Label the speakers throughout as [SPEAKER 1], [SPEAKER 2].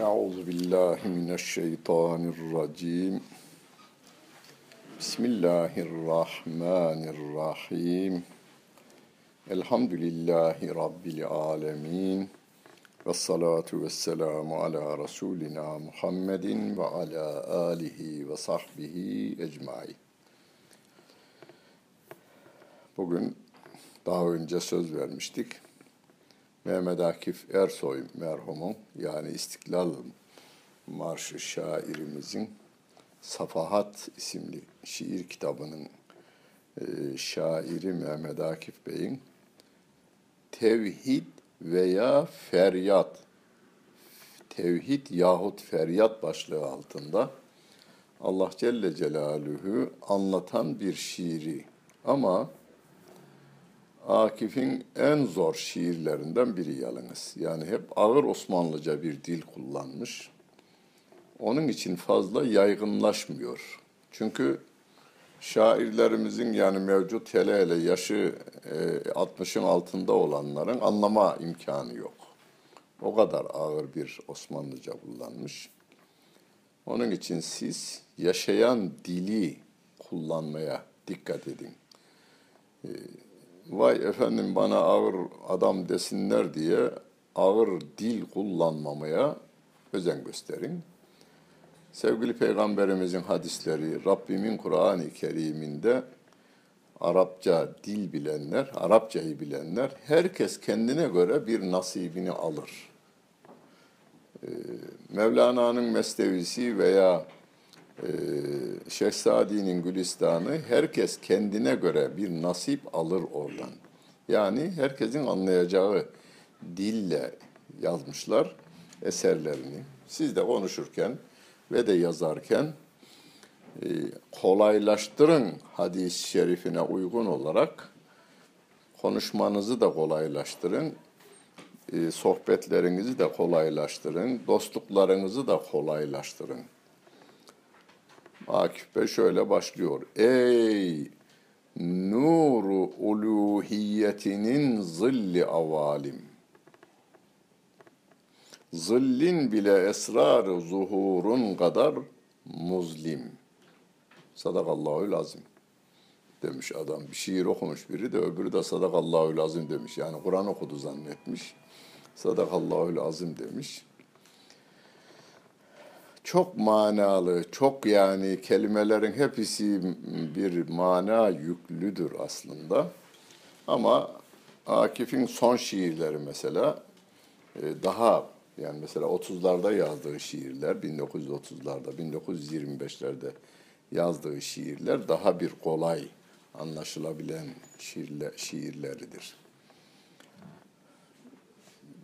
[SPEAKER 1] Euzu billahi mineşşeytanirracim. Bismillahirrahmanirrahim. Elhamdülillahi rabbil alamin. Ve salatu ve selamu ala Resulina Muhammedin ve ala alihi ve sahbihi ecmain. Bugün daha önce söz vermiştik. Mehmet Akif Ersoy merhumun yani İstiklal Marşı şairimizin Safahat isimli şiir kitabının e, şairi Mehmet Akif Bey'in Tevhid veya Feryat Tevhid yahut Feryat başlığı altında Allah Celle Celaluhu anlatan bir şiiri. Ama Akif'in en zor şiirlerinden biri yalnız. Yani hep ağır Osmanlıca bir dil kullanmış. Onun için fazla yaygınlaşmıyor. Çünkü şairlerimizin yani mevcut hele hele yaşı e, 60'ın altında olanların anlama imkanı yok. O kadar ağır bir Osmanlıca kullanmış. Onun için siz yaşayan dili kullanmaya dikkat edin. E, vay efendim bana ağır adam desinler diye ağır dil kullanmamaya özen gösterin. Sevgili Peygamberimizin hadisleri, Rabbimin Kur'an-ı Kerim'inde Arapça dil bilenler, Arapçayı bilenler herkes kendine göre bir nasibini alır. Ee, Mevlana'nın Mesnevisi veya Şehzadi'nin Gülistan'ı herkes kendine göre bir nasip alır oradan. Yani herkesin anlayacağı dille yazmışlar eserlerini. Siz de konuşurken ve de yazarken e, kolaylaştırın hadis-i şerifine uygun olarak konuşmanızı da kolaylaştırın, e, sohbetlerinizi de kolaylaştırın, dostluklarınızı da kolaylaştırın. Akif Bey şöyle başlıyor. Ey nuru uluhiyetinin zilli avalim. Zillin bile esrarı zuhurun kadar muzlim. Sadakallahül azim demiş adam. Bir şiir okumuş biri de öbürü de sadakallahül azim demiş. Yani Kur'an okudu zannetmiş. Sadakallahül azim demiş çok manalı, çok yani kelimelerin hepsi bir mana yüklüdür aslında. Ama Akif'in son şiirleri mesela e, daha yani mesela 30'larda yazdığı şiirler, 1930'larda, 1925'lerde yazdığı şiirler daha bir kolay anlaşılabilen şiirler, şiirleridir.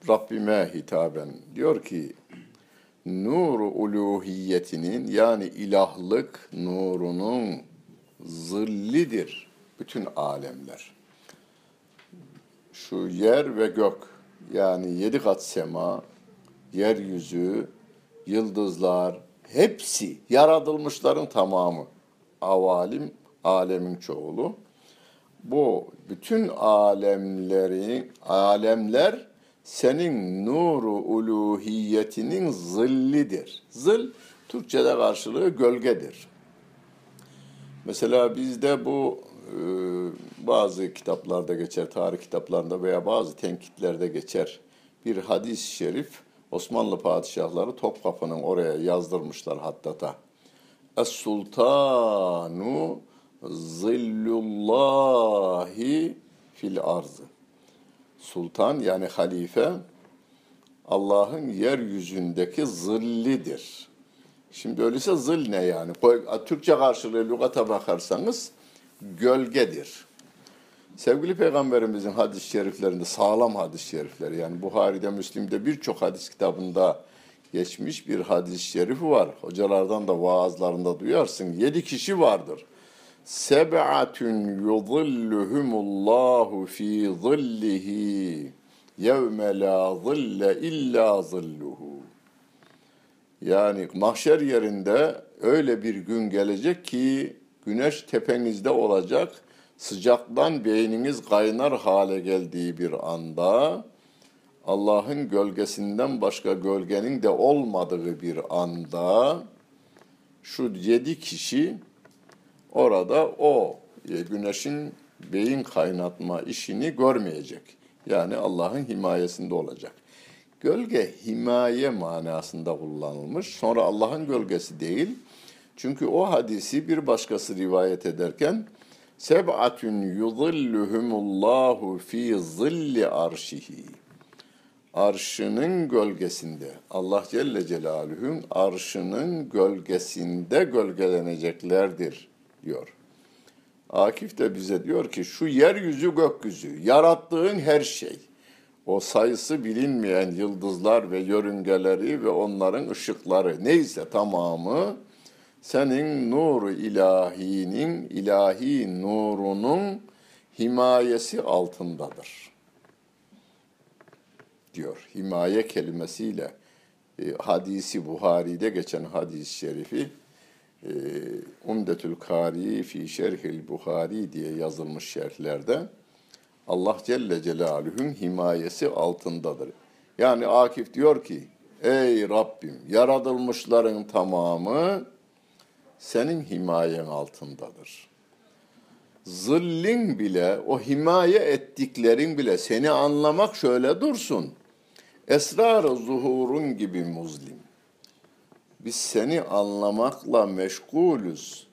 [SPEAKER 1] Rabbime hitaben diyor ki nuru uluhiyetinin yani ilahlık nurunun zillidir bütün alemler. Şu yer ve gök yani yedi kat sema, yeryüzü, yıldızlar hepsi yaratılmışların tamamı. Avalim alemin çoğulu. Bu bütün alemlerin alemler senin nuru uluhiyetinin zillidir. Zil Türkçe'de karşılığı gölgedir. Mesela bizde bu e, bazı kitaplarda geçer, tarih kitaplarında veya bazı tenkitlerde geçer bir hadis-i şerif Osmanlı padişahları Topkapı'nın oraya yazdırmışlar hattata. Es-sultanu zillullahi fil arzı sultan yani halife Allah'ın yeryüzündeki zillidir. Şimdi öyleyse zil ne yani? Türkçe karşılığı lügata bakarsanız gölgedir. Sevgili Peygamberimizin hadis-i şeriflerinde sağlam hadis-i şerifleri yani Buhari'de, Müslim'de birçok hadis kitabında geçmiş bir hadis-i şerifi var. Hocalardan da vaazlarında duyarsın. Yedi kişi vardır seb'atun yuzilluhumullahu fi zillihi yevme la zille illa zilluhu. Yani mahşer yerinde öyle bir gün gelecek ki güneş tepenizde olacak, sıcaktan beyniniz kaynar hale geldiği bir anda Allah'ın gölgesinden başka gölgenin de olmadığı bir anda şu yedi kişi orada o e, güneşin beyin kaynatma işini görmeyecek. Yani Allah'ın himayesinde olacak. Gölge himaye manasında kullanılmış. Sonra Allah'ın gölgesi değil. Çünkü o hadisi bir başkası rivayet ederken seb'atun yuzilluhumullahu fi zilli arşihi arşının gölgesinde Allah Celle Celaluhu'nun arşının gölgesinde gölgeleneceklerdir diyor. Akif de bize diyor ki şu yeryüzü gökyüzü yarattığın her şey o sayısı bilinmeyen yıldızlar ve yörüngeleri ve onların ışıkları neyse tamamı senin nuru ilahinin ilahi nurunun himayesi altındadır diyor. Himaye kelimesiyle e, hadisi Buhari'de geçen hadis-i şerifi Umdetül Kari fi Şerhil Buhari diye yazılmış şerhlerde Allah Celle Celaluhu'nun himayesi altındadır. Yani Akif diyor ki ey Rabbim yaratılmışların tamamı senin himayen altındadır. Zillin bile, o himaye ettiklerin bile seni anlamak şöyle dursun. Esrar-ı zuhurun gibi muzlim. Biz seni anlamakla meşgulüz.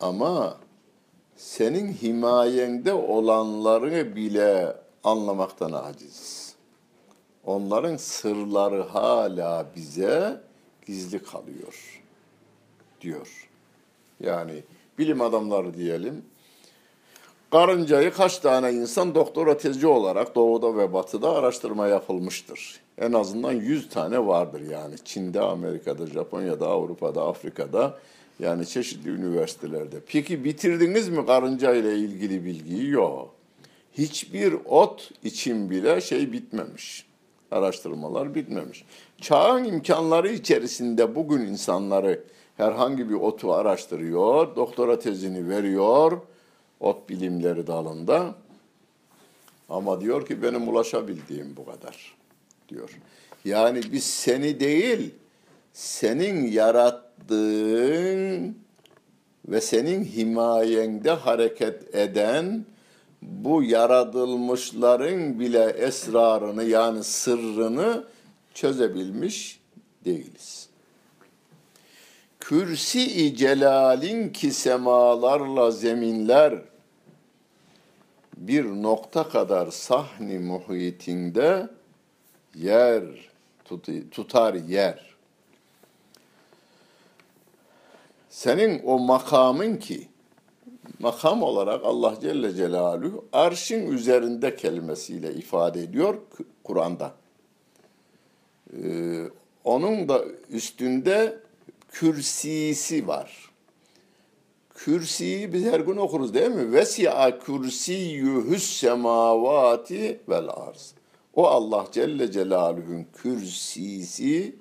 [SPEAKER 1] Ama senin himayende olanları bile anlamaktan aciziz. Onların sırları hala bize gizli kalıyor diyor. Yani bilim adamları diyelim. Karıncayı kaç tane insan doktora tezi olarak doğuda ve batıda araştırma yapılmıştır. En azından 100 tane vardır yani. Çin'de, Amerika'da, Japonya'da, Avrupa'da, Afrika'da yani çeşitli üniversitelerde. Peki bitirdiniz mi karınca ile ilgili bilgiyi? Yok. Hiçbir ot için bile şey bitmemiş. Araştırmalar bitmemiş. Çağın imkanları içerisinde bugün insanları herhangi bir otu araştırıyor, doktora tezini veriyor, ot bilimleri dalında. Ama diyor ki benim ulaşabildiğim bu kadar diyor. Yani biz seni değil, senin yarattığın ve senin himayende hareket eden bu yaratılmışların bile esrarını yani sırrını çözebilmiş değiliz. Kürsi-i celalin ki semalarla zeminler bir nokta kadar sahni muhitinde yer tutar yer. Senin o makamın ki makam olarak Allah Celle Celaluhu arşın üzerinde kelimesiyle ifade ediyor Kur'an'da. Ee, onun da üstünde kürsisi var. Kürsiyi biz her gün okuruz değil mi? Vesi'a kürsiyyühüs semavati vel arz. O Allah Celle Celaluhu'nun kürsisi,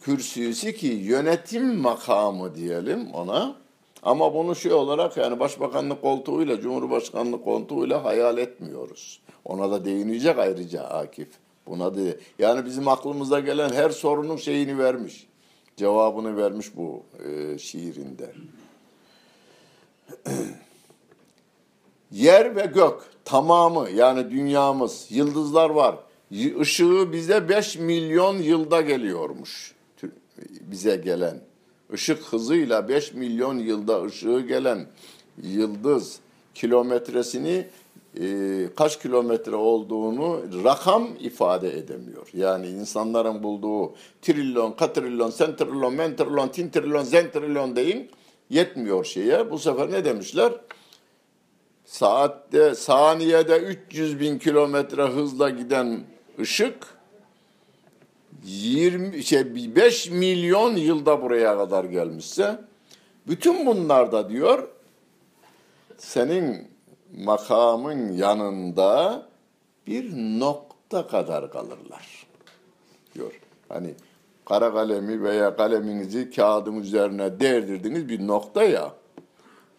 [SPEAKER 1] kürsüsü ki yönetim makamı diyelim ona. Ama bunu şey olarak yani başbakanlık koltuğuyla, cumhurbaşkanlık koltuğuyla hayal etmiyoruz. Ona da değinecek ayrıca Akif. Buna da yani bizim aklımıza gelen her sorunun şeyini vermiş. Cevabını vermiş bu e, şiirinde. Yer ve gök tamamı yani dünyamız, yıldızlar var. Işığı bize 5 milyon yılda geliyormuş. Bize gelen. Işık hızıyla 5 milyon yılda ışığı gelen yıldız kilometresini e, kaç kilometre olduğunu rakam ifade edemiyor. Yani insanların bulduğu trilyon, katrilyon, sentrilyon, mentrilyon, tintrilyon, zentrilyon deyin yetmiyor şeye. Bu sefer ne demişler? Saatte, saniyede 300 bin kilometre hızla giden ışık 20 şey 5 milyon yılda buraya kadar gelmişse bütün bunlarda diyor senin makamın yanında bir nokta kadar kalırlar. Diyor. Hani kara kalemi veya kaleminizi kağıdın üzerine değdirdiniz bir nokta ya.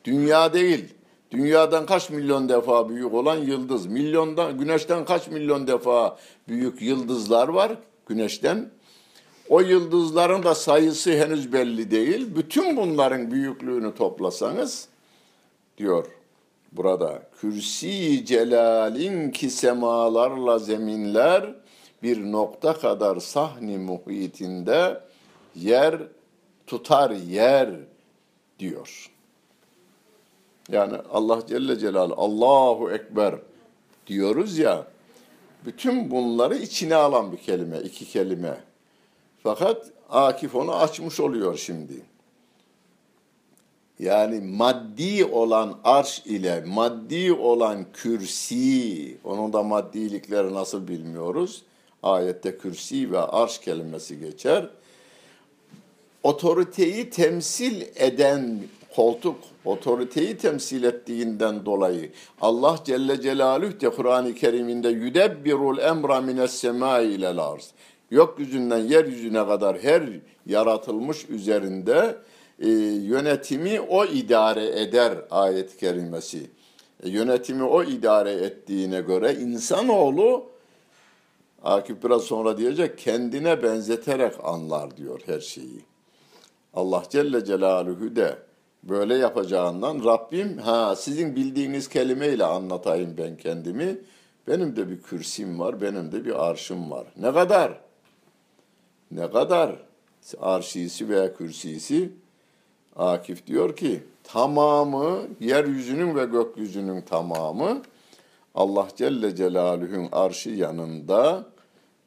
[SPEAKER 1] Dünya değil. Dünyadan kaç milyon defa büyük olan yıldız. Milyondan, güneşten kaç milyon defa büyük yıldızlar var güneşten. O yıldızların da sayısı henüz belli değil. Bütün bunların büyüklüğünü toplasanız diyor burada kürsi celalin ki semalarla zeminler bir nokta kadar sahni muhitinde yer tutar yer diyor. Yani Allah Celle Celal Allahu Ekber diyoruz ya bütün bunları içine alan bir kelime, iki kelime. Fakat Akif onu açmış oluyor şimdi. Yani maddi olan arş ile maddi olan kürsi, onun da maddilikleri nasıl bilmiyoruz. Ayette kürsi ve arş kelimesi geçer. Otoriteyi temsil eden koltuk, otoriteyi temsil ettiğinden dolayı Allah Celle Celaluhu de Kur'an-ı Kerim'inde yüdebbirul emra mines semai ilel arz. Gökyüzünden yeryüzüne kadar her yaratılmış üzerinde e, yönetimi o idare eder ayet-i kerimesi. E, yönetimi o idare ettiğine göre insanoğlu Akif biraz sonra diyecek kendine benzeterek anlar diyor her şeyi. Allah Celle Celaluhu de böyle yapacağından Rabbim ha sizin bildiğiniz kelimeyle anlatayım ben kendimi. Benim de bir kürsim var, benim de bir arşım var. Ne kadar? Ne kadar? Arşisi veya kürsisi Akif diyor ki tamamı yeryüzünün ve gökyüzünün tamamı Allah Celle Celaluhu'nun arşı yanında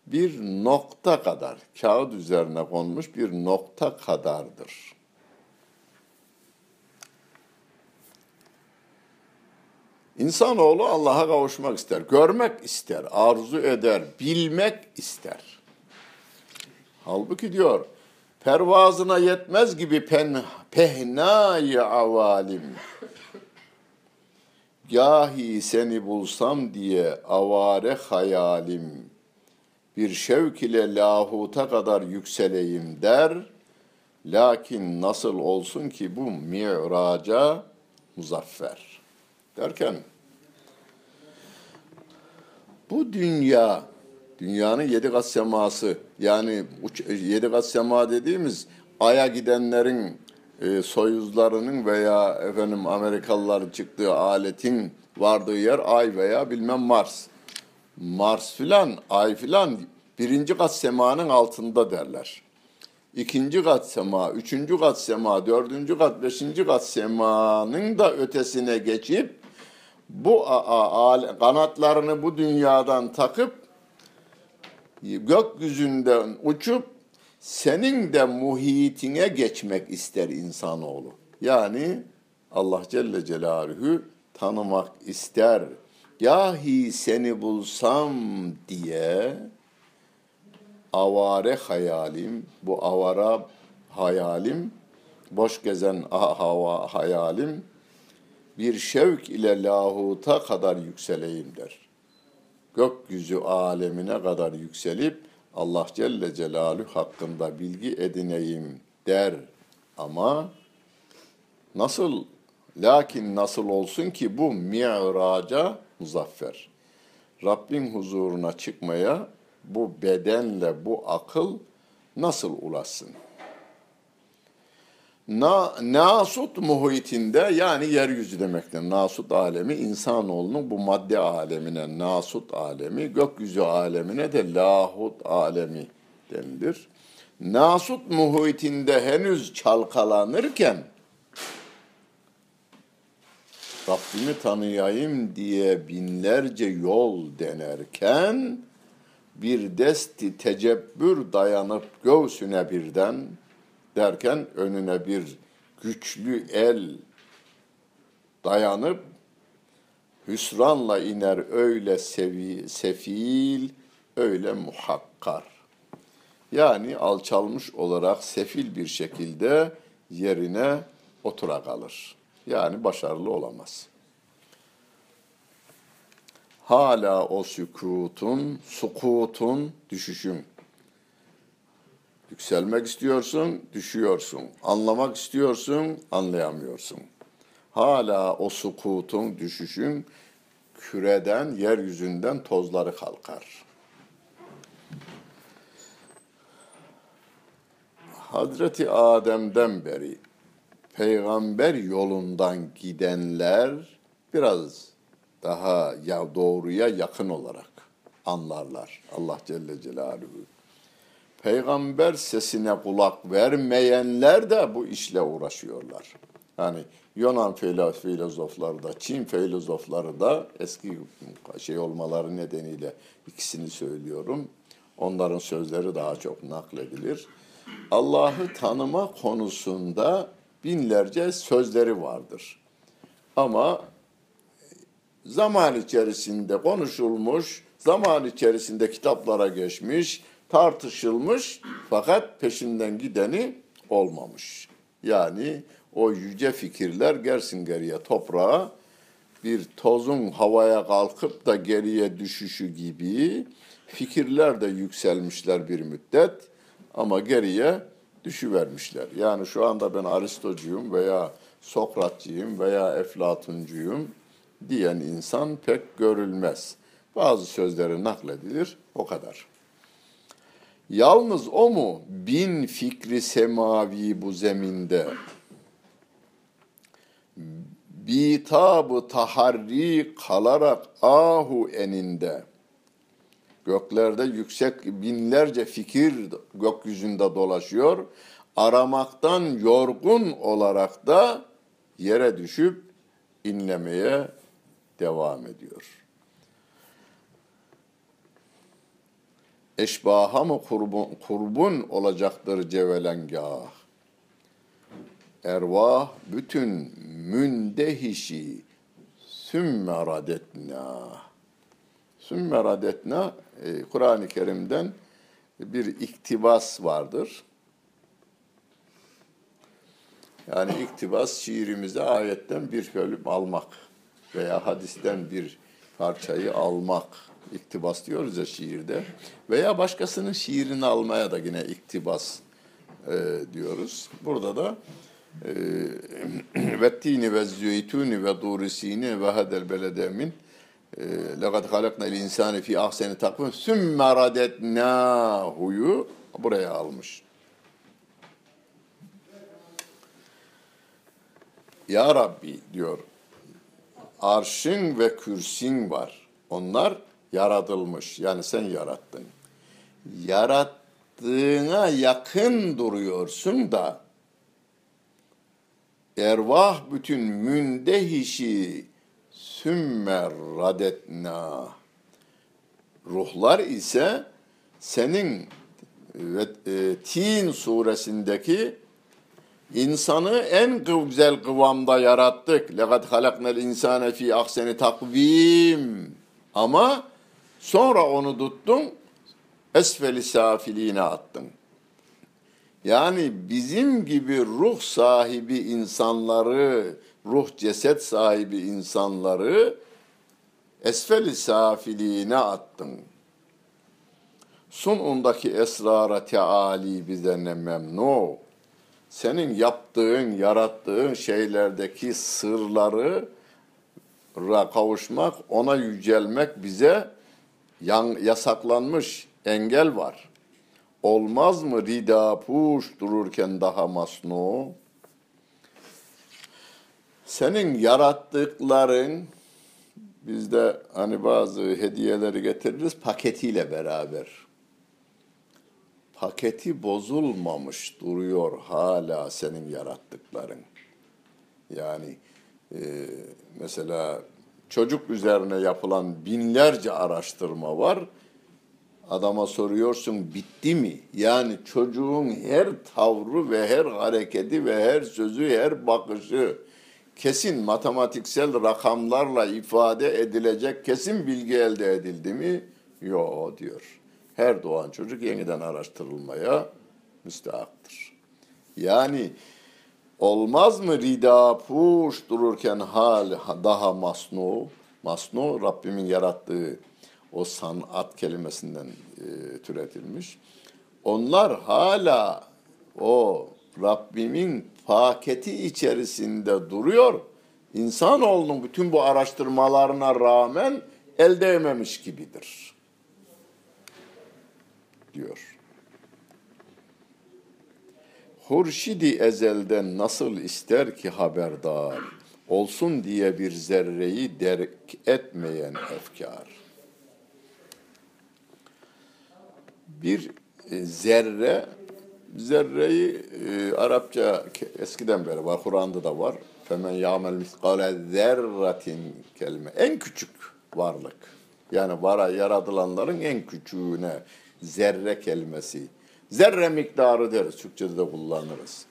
[SPEAKER 1] bir nokta kadar, kağıt üzerine konmuş bir nokta kadardır. İnsanoğlu Allah'a kavuşmak ister, görmek ister, arzu eder, bilmek ister. Halbuki diyor, pervazına yetmez gibi pen, pehnayı avalim. Gahi seni bulsam diye avare hayalim. Bir şevk ile lahuta kadar yükseleyim der. Lakin nasıl olsun ki bu mi'raca muzaffer. Derken bu dünya Dünyanın yedi kat seması yani yedi kat sema dediğimiz Ay'a gidenlerin e, soyuzlarının veya efendim Amerikalıların çıktığı aletin vardığı yer Ay veya bilmem Mars. Mars filan, Ay filan birinci kat semanın altında derler. İkinci kat sema, üçüncü kat sema, dördüncü kat, beşinci kat semanın da ötesine geçip bu kanatlarını bu dünyadan takıp gökyüzünden uçup senin de muhitine geçmek ister insanoğlu. Yani Allah Celle Celaluhu tanımak ister. Yahi seni bulsam diye avare hayalim, bu avara hayalim, boş gezen hava hayalim, bir şevk ile lahuta kadar yükseleyim der gökyüzü alemine kadar yükselip Allah Celle Celaluhu hakkında bilgi edineyim der. Ama nasıl, lakin nasıl olsun ki bu mi'raca muzaffer. Rabbin huzuruna çıkmaya bu bedenle, bu akıl nasıl ulaşsın? Na, nasut muhitinde yani yeryüzü demektir. Nasut alemi insanoğlunun bu madde alemine nasut alemi, gökyüzü alemine de lahut alemi denilir. Nasut muhitinde henüz çalkalanırken Rabbimi tanıyayım diye binlerce yol denerken bir desti tecebbür dayanıp göğsüne birden derken önüne bir güçlü el dayanıp hüsranla iner öyle sevi, sefil, öyle muhakkar. Yani alçalmış olarak sefil bir şekilde yerine otura kalır. Yani başarılı olamaz. Hala o sükutun, sukutun, düşüşün Yükselmek istiyorsun, düşüyorsun. Anlamak istiyorsun, anlayamıyorsun. hala o sukutun, düşüşün küreden, yeryüzünden tozları kalkar. Hazreti Adem'den beri peygamber yolundan gidenler biraz daha ya doğruya yakın olarak anlarlar Allah Celle Celaluhu. Peygamber sesine kulak vermeyenler de bu işle uğraşıyorlar. Yani Yunan filozofları da, Çin filozofları da eski şey olmaları nedeniyle ikisini söylüyorum. Onların sözleri daha çok nakledilir. Allah'ı tanıma konusunda binlerce sözleri vardır. Ama zaman içerisinde konuşulmuş, zaman içerisinde kitaplara geçmiş, tartışılmış fakat peşinden gideni olmamış. Yani o yüce fikirler gersin geriye toprağa bir tozun havaya kalkıp da geriye düşüşü gibi fikirler de yükselmişler bir müddet ama geriye düşüvermişler. Yani şu anda ben Aristocuyum veya Sokratçıyım veya Eflatuncuyum diyen insan pek görülmez. Bazı sözleri nakledilir, o kadar. Yalnız o mu bin fikri semavi bu zeminde? Bitabı taharri kalarak ahu eninde. Göklerde yüksek binlerce fikir gökyüzünde dolaşıyor. Aramaktan yorgun olarak da yere düşüp inlemeye devam ediyor. Eşbaha mı kurbun, kurbun olacaktır cevelengah? Ervah bütün mündehişi sümme radetna. Sümme radetna e, Kur'an-ı Kerim'den bir iktibas vardır. Yani iktibas şiirimize ayetten bir bölüm almak veya hadisten bir parçayı almak İktibas diyoruz ya şiirde. Veya başkasının şiirini almaya da yine iktibas e, diyoruz. Burada da e, ve tini ve zeytuni ve durisini ve hadel belede min لَقَدْ خَلَقْنَا الْاِنْسَانِ فِي ahseni takvim ثُمَّ رَدَدْنَاهُ'yu buraya almış. Ya Rabbi diyor, arşın ve kürsin var. Onlar yaratılmış. Yani sen yarattın. Yarattığına yakın duruyorsun da ervah bütün mündehişi sümme radetna ruhlar ise senin ve e, Tin suresindeki insanı en güzel kıvamda yarattık. Lekad halaknel insane fi ahseni takvim. Ama sonra onu tuttun, esfeli safiline attın. Yani bizim gibi ruh sahibi insanları, ruh ceset sahibi insanları esfeli safiline attın. Sun'undaki esrara teali bize ne memnu. Senin yaptığın, yarattığın şeylerdeki sırları kavuşmak, ona yücelmek bize yasaklanmış engel var. Olmaz mı rida puş dururken daha masnu? Senin yarattıkların bizde hani bazı hediyeleri getiririz paketiyle beraber. Paketi bozulmamış duruyor hala senin yarattıkların. Yani e, mesela çocuk üzerine yapılan binlerce araştırma var. Adama soruyorsun bitti mi? Yani çocuğun her tavrı ve her hareketi ve her sözü, her bakışı kesin matematiksel rakamlarla ifade edilecek kesin bilgi elde edildi mi? Yok diyor. Her doğan çocuk yeniden araştırılmaya müstehaktır. Yani olmaz mı rida puş dururken hal daha masnu, masnu Rabbimin yarattığı o sanat kelimesinden e, türetilmiş. Onlar hala o Rabbimin paketi içerisinde duruyor. insanoğlunun bütün bu araştırmalarına rağmen elde edememiş gibidir. Diyor. Hurşidi ezelden nasıl ister ki haberdar olsun diye bir zerreyi derk etmeyen efkar. Bir e, zerre, zerreyi e, Arapça eskiden beri var, Kur'an'da da var. Femen ya'mel miskale zerratin kelime. En küçük varlık. Yani vara yaratılanların en küçüğüne zerre kelimesi. Zerre miktarı deriz. Türkçe'de de kullanırız.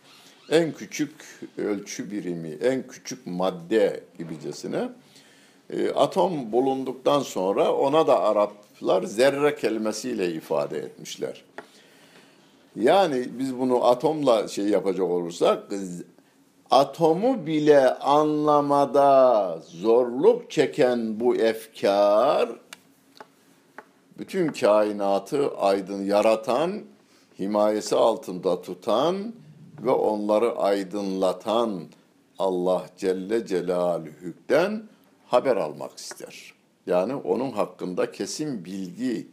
[SPEAKER 1] En küçük ölçü birimi, en küçük madde gibicesine. E, atom bulunduktan sonra ona da Araplar zerre kelimesiyle ifade etmişler. Yani biz bunu atomla şey yapacak olursak atomu bile anlamada zorluk çeken bu efkar bütün kainatı aydın yaratan, himayesi altında tutan ve onları aydınlatan Allah Celle Celaluhu'den haber almak ister. Yani onun hakkında kesin bilgi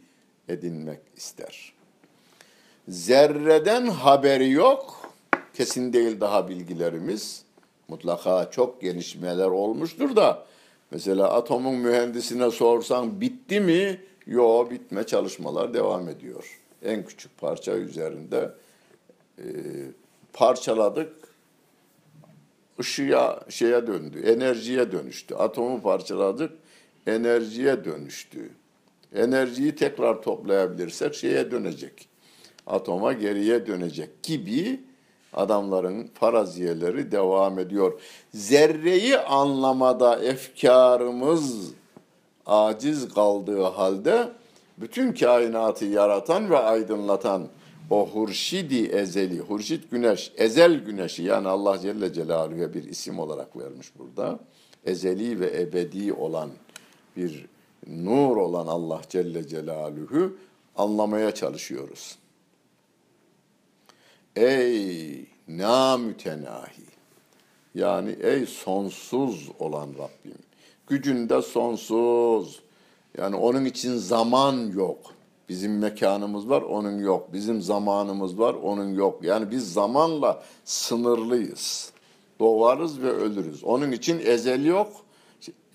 [SPEAKER 1] edinmek ister. Zerreden haberi yok. Kesin değil daha bilgilerimiz. Mutlaka çok gelişmeler olmuştur da. Mesela atomun mühendisine sorsan bitti mi? Yok bitme çalışmalar devam ediyor. En küçük parça üzerinde e, parçaladık. Işığa şeye döndü, enerjiye dönüştü. Atomu parçaladık, enerjiye dönüştü. Enerjiyi tekrar toplayabilirsek şeye dönecek. Atoma geriye dönecek gibi adamların faraziyeleri devam ediyor. Zerreyi anlamada efkarımız aciz kaldığı halde bütün kainatı yaratan ve aydınlatan o hurşidi ezeli, hurşit güneş, ezel güneşi yani Allah Celle Celaluhu'ya bir isim olarak vermiş burada. Ezeli ve ebedi olan bir nur olan Allah Celle Celaluhu anlamaya çalışıyoruz. Ey namütenahi yani ey sonsuz olan Rabbim. Gücünde sonsuz. Yani onun için zaman yok. Bizim mekanımız var, onun yok. Bizim zamanımız var, onun yok. Yani biz zamanla sınırlıyız. Doğarız ve ölürüz. Onun için ezel yok,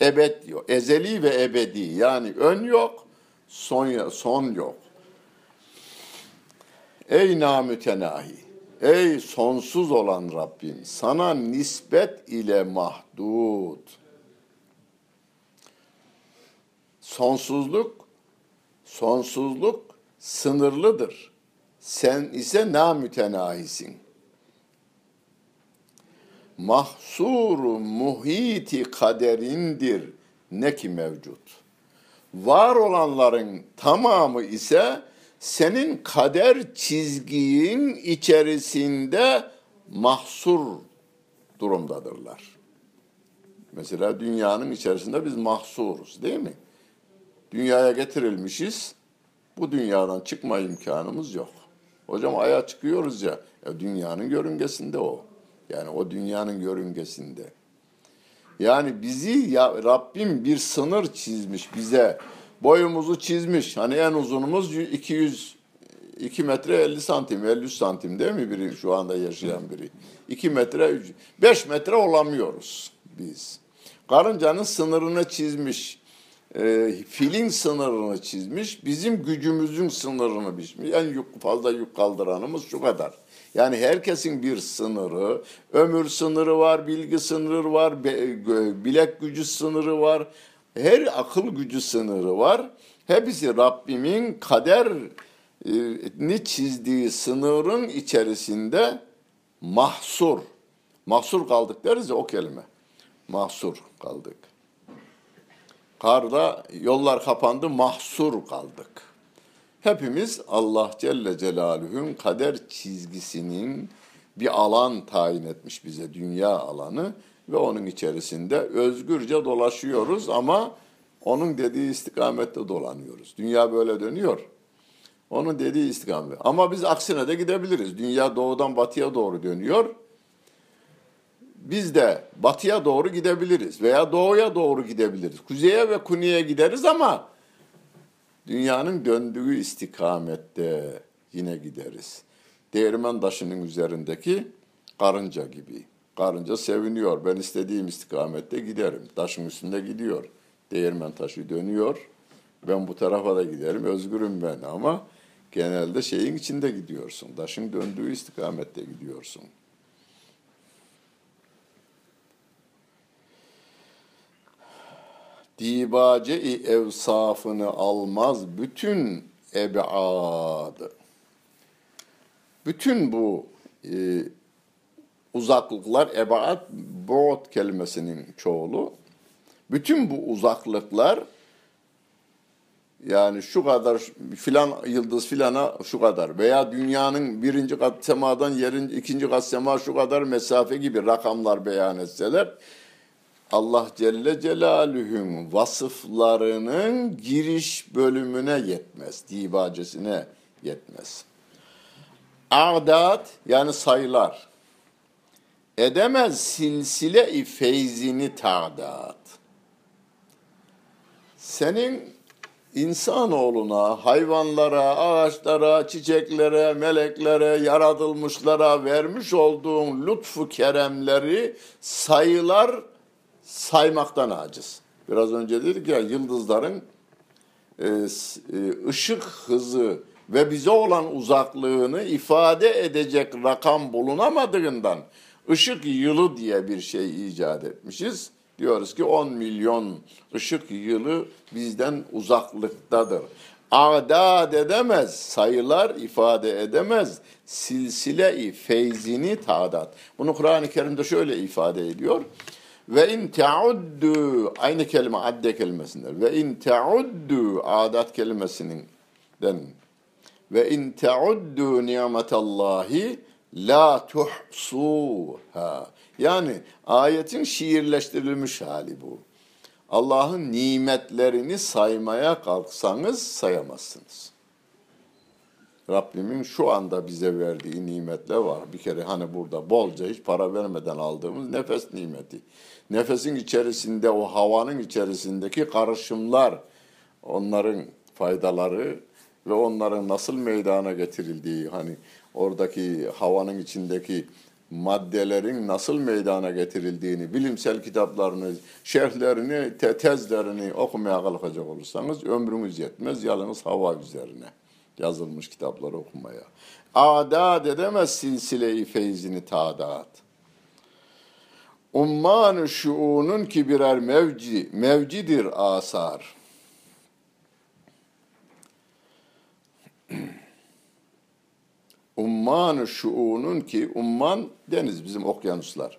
[SPEAKER 1] ebed yok. Ezeli ve ebedi. Yani ön yok, son, son yok. Ey namütenahi, ey sonsuz olan Rabbim, sana nispet ile mahdud. Sonsuzluk Sonsuzluk sınırlıdır. Sen ise namütenahisin. Mahsuru muhiti kaderindir ne ki mevcut. Var olanların tamamı ise senin kader çizginin içerisinde mahsur durumdadırlar. Mesela dünyanın içerisinde biz mahsuruz değil mi? Dünyaya getirilmişiz. Bu dünyadan çıkma imkanımız yok. Hocam aya çıkıyoruz ya. ya dünyanın yörüngesinde o. Yani o dünyanın yörüngesinde. Yani bizi ya Rabbim bir sınır çizmiş bize. Boyumuzu çizmiş. Hani en uzunumuz 200 2 metre 50 santim, 50 santim değil mi biri şu anda yaşayan biri? 2 metre, 5 metre olamıyoruz biz. Karıncanın sınırını çizmiş e, filin sınırını çizmiş, bizim gücümüzün sınırını biçmiş. En yük, fazla yük kaldıranımız şu kadar. Yani herkesin bir sınırı, ömür sınırı var, bilgi sınırı var, bilek gücü sınırı var, her akıl gücü sınırı var. Hepsi Rabbimin kaderini çizdiği sınırın içerisinde mahsur. Mahsur kaldık deriz ya o kelime. Mahsur kaldık. Karda yollar kapandı, mahsur kaldık. Hepimiz Allah Celle Celaluhu'nun kader çizgisinin bir alan tayin etmiş bize, dünya alanı ve onun içerisinde özgürce dolaşıyoruz ama onun dediği istikamette dolanıyoruz. Dünya böyle dönüyor. Onun dediği istikamet. Ama biz aksine de gidebiliriz. Dünya doğudan batıya doğru dönüyor. Biz de batıya doğru gidebiliriz veya doğuya doğru gidebiliriz. Kuzeye ve kuneye gideriz ama dünyanın döndüğü istikamette yine gideriz. Değirmen taşının üzerindeki karınca gibi. Karınca seviniyor. Ben istediğim istikamette giderim. Taşın üstünde gidiyor. Değirmen taşı dönüyor. Ben bu tarafa da giderim. Özgürüm ben ama genelde şeyin içinde gidiyorsun. Taşın döndüğü istikamette gidiyorsun. Dibace-i evsafını almaz bütün ebadı. Bütün bu e, uzaklıklar, ebaat, bu'd kelimesinin çoğulu. Bütün bu uzaklıklar yani şu kadar filan yıldız filana şu kadar veya dünyanın birinci kat semadan yerin ikinci kat sema şu kadar mesafe gibi rakamlar beyan etseler Allah Celle Celaluhu'nun vasıflarının giriş bölümüne yetmez, dibacesine yetmez. Adat yani sayılar. Edemez silsile-i feyzini ta'dat. Senin insanoğluna, hayvanlara, ağaçlara, çiçeklere, meleklere, yaratılmışlara vermiş olduğun lütfu keremleri sayılar saymaktan aciz. Biraz önce dedik ya yıldızların e, e, ışık hızı ve bize olan uzaklığını ifade edecek rakam bulunamadığından ışık yılı diye bir şey icat etmişiz. Diyoruz ki 10 milyon ışık yılı bizden uzaklıktadır. Adad edemez, sayılar ifade edemez. Silsile-i feyzini tadat. Bunu Kur'an-ı Kerim'de şöyle ifade ediyor. Ve in teuddu aynı kelime adde kelimesinden. Ve in teuddu adat kelimesinin den. Ve in teuddu nimetallahi la tuhsuha. Yani ayetin şiirleştirilmiş hali bu. Allah'ın nimetlerini saymaya kalksanız sayamazsınız. Rabbimin şu anda bize verdiği nimetler var. Bir kere hani burada bolca hiç para vermeden aldığımız nefes nimeti. Nefesin içerisinde o havanın içerisindeki karışımlar, onların faydaları ve onların nasıl meydana getirildiği hani oradaki havanın içindeki maddelerin nasıl meydana getirildiğini, bilimsel kitaplarını, şerhlerini, te tezlerini okumaya kalkacak olursanız ömrümüz yetmez yalnız hava üzerine yazılmış kitapları okumaya. Adat edemez silsile-i feyzini tadat. Umman-ı şuunun ki birer mevci, mevcidir asar. Umman-ı şuunun ki, umman deniz bizim okyanuslar.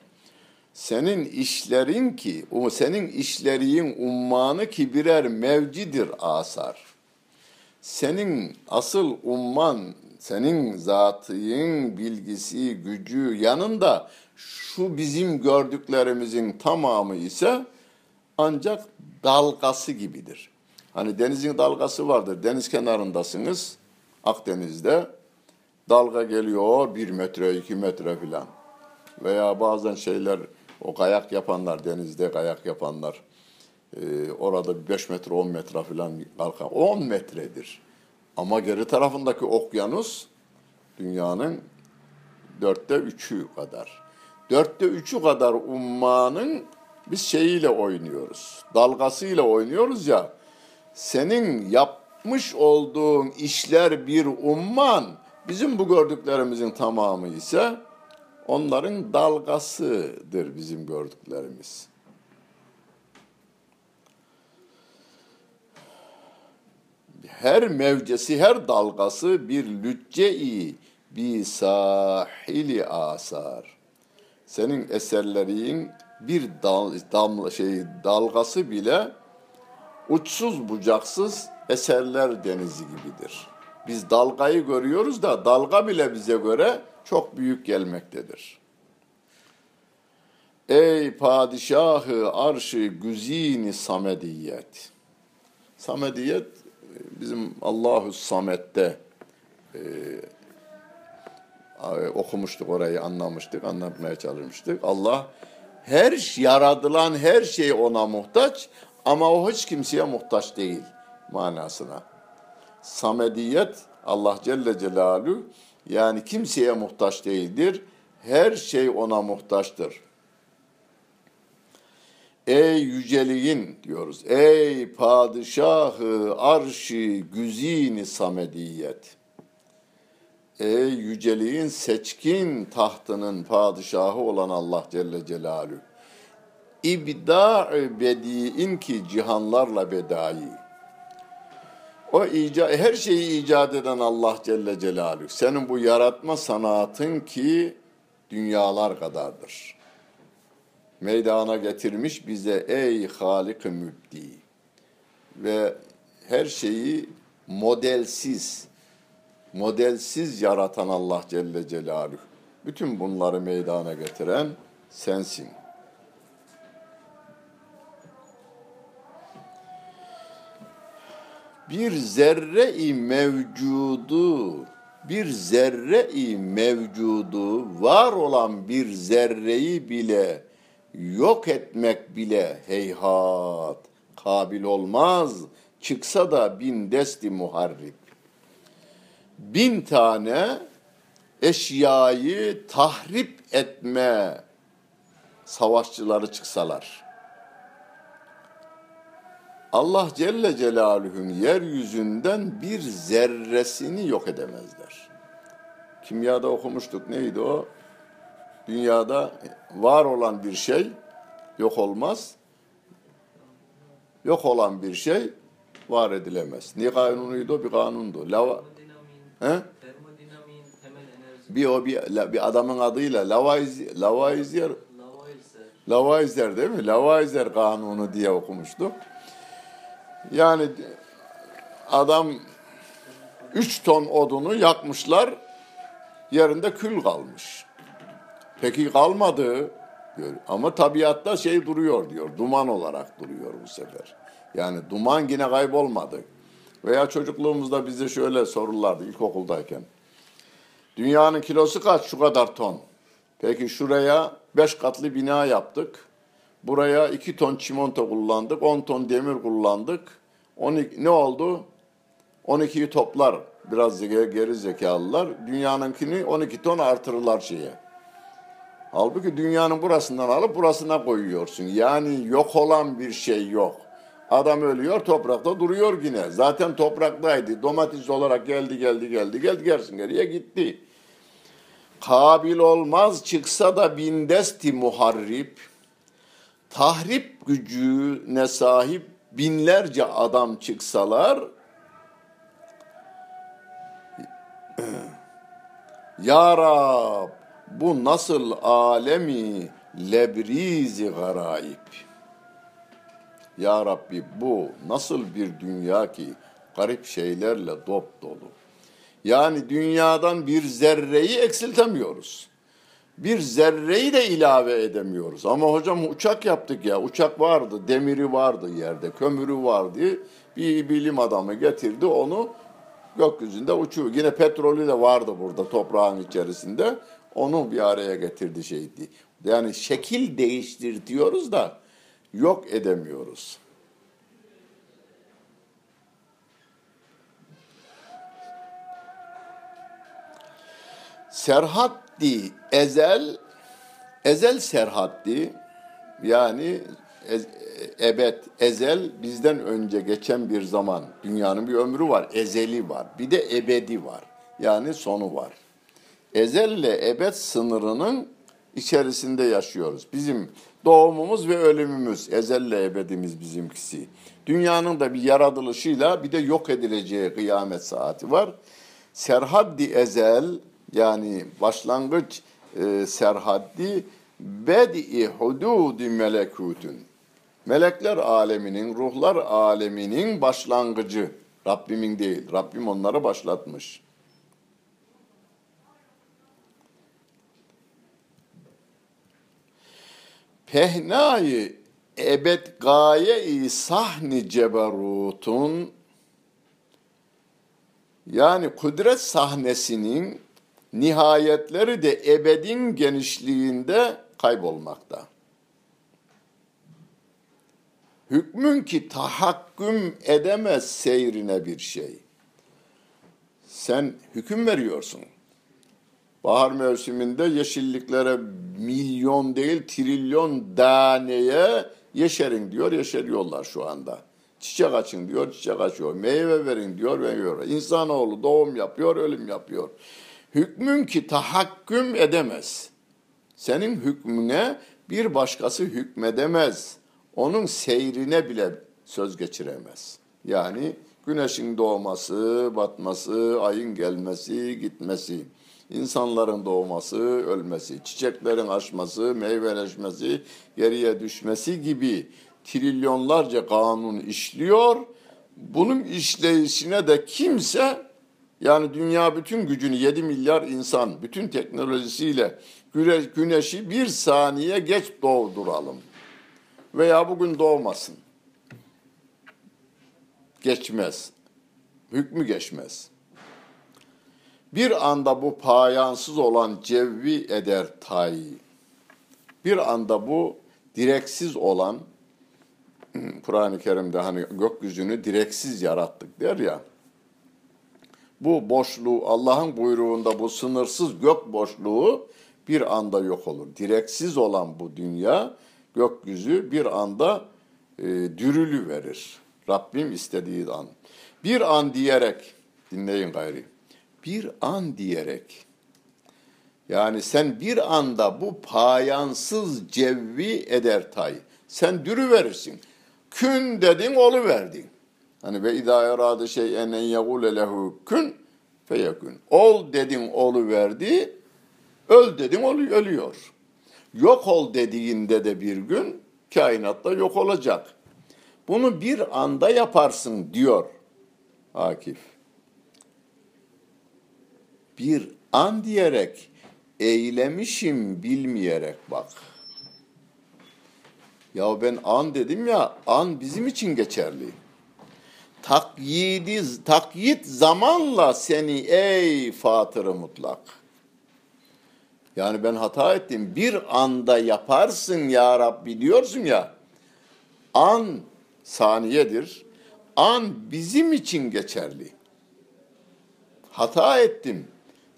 [SPEAKER 1] Senin işlerin ki, o senin işlerin ummanı ki birer mevcidir asar. Senin asıl umman, senin zatın bilgisi, gücü yanında şu bizim gördüklerimizin tamamı ise ancak dalgası gibidir. Hani denizin dalgası vardır. Deniz kenarındasınız. Akdeniz'de dalga geliyor bir metre, iki metre filan. Veya bazen şeyler, o kayak yapanlar, denizde kayak yapanlar, e, orada 5 metre, 10 metre filan kalkan. 10 metredir. Ama geri tarafındaki okyanus dünyanın dörtte üçü kadar. Dörtte üçü kadar ummanın biz şeyiyle oynuyoruz. Dalgasıyla oynuyoruz ya. Senin yapmış olduğun işler bir umman, bizim bu gördüklerimizin tamamı ise onların dalgasıdır bizim gördüklerimiz. Her mevcesi, her dalgası bir lücce-i bi sahili asar senin eserlerin bir dal, damla şey dalgası bile uçsuz bucaksız eserler denizi gibidir. Biz dalgayı görüyoruz da dalga bile bize göre çok büyük gelmektedir. Ey padişahı arşı güzini samediyet. Samediyet bizim Allahu Samet'te e, okumuştuk orayı anlamıştık, anlatmaya çalışmıştık. Allah Her yaradılan her şey ona muhtaç ama o hiç kimseye muhtaç değil manasına. Samediyet Allah Celle Celaluhu yani kimseye muhtaç değildir. Her şey ona muhtaçtır. Ey yüceliğin diyoruz. Ey padişahı arşi güzini samediyet. Ey yüceliğin seçkin tahtının padişahı olan Allah Celle Celaluhu. İbda bediin ki cihanlarla bedai. O ica her şeyi icat eden Allah Celle Celaluhu. Senin bu yaratma sanatın ki dünyalar kadardır. Meydana getirmiş bize ey Halik-i Mübdi. Ve her şeyi modelsiz, modelsiz yaratan Allah Celle Celaluhu. Bütün bunları meydana getiren sensin. Bir zerre-i mevcudu, bir zerre-i mevcudu, var olan bir zerreyi bile yok etmek bile heyhat, kabil olmaz, çıksa da bin desti muharrip bin tane eşyayı tahrip etme savaşçıları çıksalar. Allah Celle Celaluhu'nun yeryüzünden bir zerresini yok edemezler. Kimyada okumuştuk neydi o? Dünyada var olan bir şey yok olmaz. Yok olan bir şey var edilemez. Ne kanunuydu? Bir kanundu. Lava, He? Bir o bir, bir adamın adıyla Lavaisier,
[SPEAKER 2] Lavoisier.
[SPEAKER 1] Lavaisier değil mi? Lavaisier kanunu diye okumuştu. Yani adam 3 ton odunu yakmışlar, yerinde kül kalmış. Peki kalmadı diyor. Ama tabiatta şey duruyor diyor, duman olarak duruyor bu sefer. Yani duman yine kaybolmadı. Veya çocukluğumuzda bize şöyle sorurlardı ilkokuldayken. Dünyanın kilosu kaç? Şu kadar ton. Peki şuraya beş katlı bina yaptık. Buraya iki ton çimento kullandık, on ton demir kullandık. 12, ne oldu? 12'yi toplar biraz geri zekalılar. Dünyanınkini 12 ton artırırlar şeye. Halbuki dünyanın burasından alıp burasına koyuyorsun. Yani yok olan bir şey yok. Adam ölüyor toprakta duruyor yine. Zaten topraktaydı. Domates olarak geldi geldi geldi geldi gelsin geriye gitti. Kabil olmaz çıksa da bindesti muharrip. Tahrip gücüne sahip binlerce adam çıksalar Ya Rab bu nasıl alemi lebrizi garayip. Ya Rabbi bu nasıl bir dünya ki garip şeylerle dop dolu. Yani dünyadan bir zerreyi eksiltemiyoruz. Bir zerreyi de ilave edemiyoruz. Ama hocam uçak yaptık ya. Uçak vardı, demiri vardı yerde, kömürü vardı. Bir bilim adamı getirdi onu gökyüzünde uçuyor. Yine petrolü de vardı burada toprağın içerisinde. Onu bir araya getirdi şeydi. Yani şekil değiştir diyoruz da yok edemiyoruz. Serhaddi ezel ezel serhaddi yani ez, ebed ezel bizden önce geçen bir zaman dünyanın bir ömrü var ezeli var bir de ebedi var yani sonu var ezelle ebed sınırının içerisinde yaşıyoruz bizim doğumumuz ve ölümümüz ezelle ebedimiz bizimkisi dünyanın da bir yaratılışıyla bir de yok edileceği kıyamet saati var serhaddi ezel yani başlangıç e, serhaddi bedi hududi melekutun. Melekler aleminin, ruhlar aleminin başlangıcı. Rabbimin değil. Rabbim onları başlatmış. Pehnayı ebed gaye-i sahni ceberutun yani kudret sahnesinin nihayetleri de ebedin genişliğinde kaybolmakta. Hükmün ki tahakküm edemez seyrine bir şey. Sen hüküm veriyorsun. Bahar mevsiminde yeşilliklere milyon değil trilyon taneye yeşerin diyor, yeşeriyorlar şu anda. Çiçek açın diyor, çiçek açıyor. Meyve verin diyor, veriyor. İnsanoğlu doğum yapıyor, ölüm yapıyor. Hükmün ki tahakküm edemez. Senin hükmüne bir başkası hükmedemez. Onun seyrine bile söz geçiremez. Yani güneşin doğması, batması, ayın gelmesi, gitmesi, insanların doğması, ölmesi, çiçeklerin açması, meyveleşmesi, geriye düşmesi gibi trilyonlarca kanun işliyor. Bunun işleyişine de kimse yani dünya bütün gücünü 7 milyar insan bütün teknolojisiyle güneş, güneşi bir saniye geç doğduralım. Veya bugün doğmasın. Geçmez. Hükmü geçmez. Bir anda bu payansız olan cevvi eder tay. Bir anda bu direksiz olan Kur'an-ı Kerim'de hani gökyüzünü direksiz yarattık der ya. Bu boşluğu Allah'ın buyruğunda bu sınırsız gök boşluğu bir anda yok olur. Direksiz olan bu dünya gökyüzü bir anda e, dürülü verir. Rabbim istediği an. Bir an diyerek dinleyin gayri. Bir an diyerek yani sen bir anda bu payansız cevvi eder tay. Sen dürü verirsin. Kün dedin olu verdin. Hani ve idâ erâde şey'en en yegûle lehu kün feyekün. Ol dedin olu verdi. Öl dedin olu ölüyor. Yok ol dediğinde de bir gün kainatta yok olacak. Bunu bir anda yaparsın diyor Akif. Bir an diyerek eylemişim bilmeyerek bak. Ya ben an dedim ya, an bizim için geçerli. Takyidi, takyit zamanla seni ey fatırı mutlak. Yani ben hata ettim. Bir anda yaparsın ya Rabbi diyorsun ya. An saniyedir. An bizim için geçerli. Hata ettim.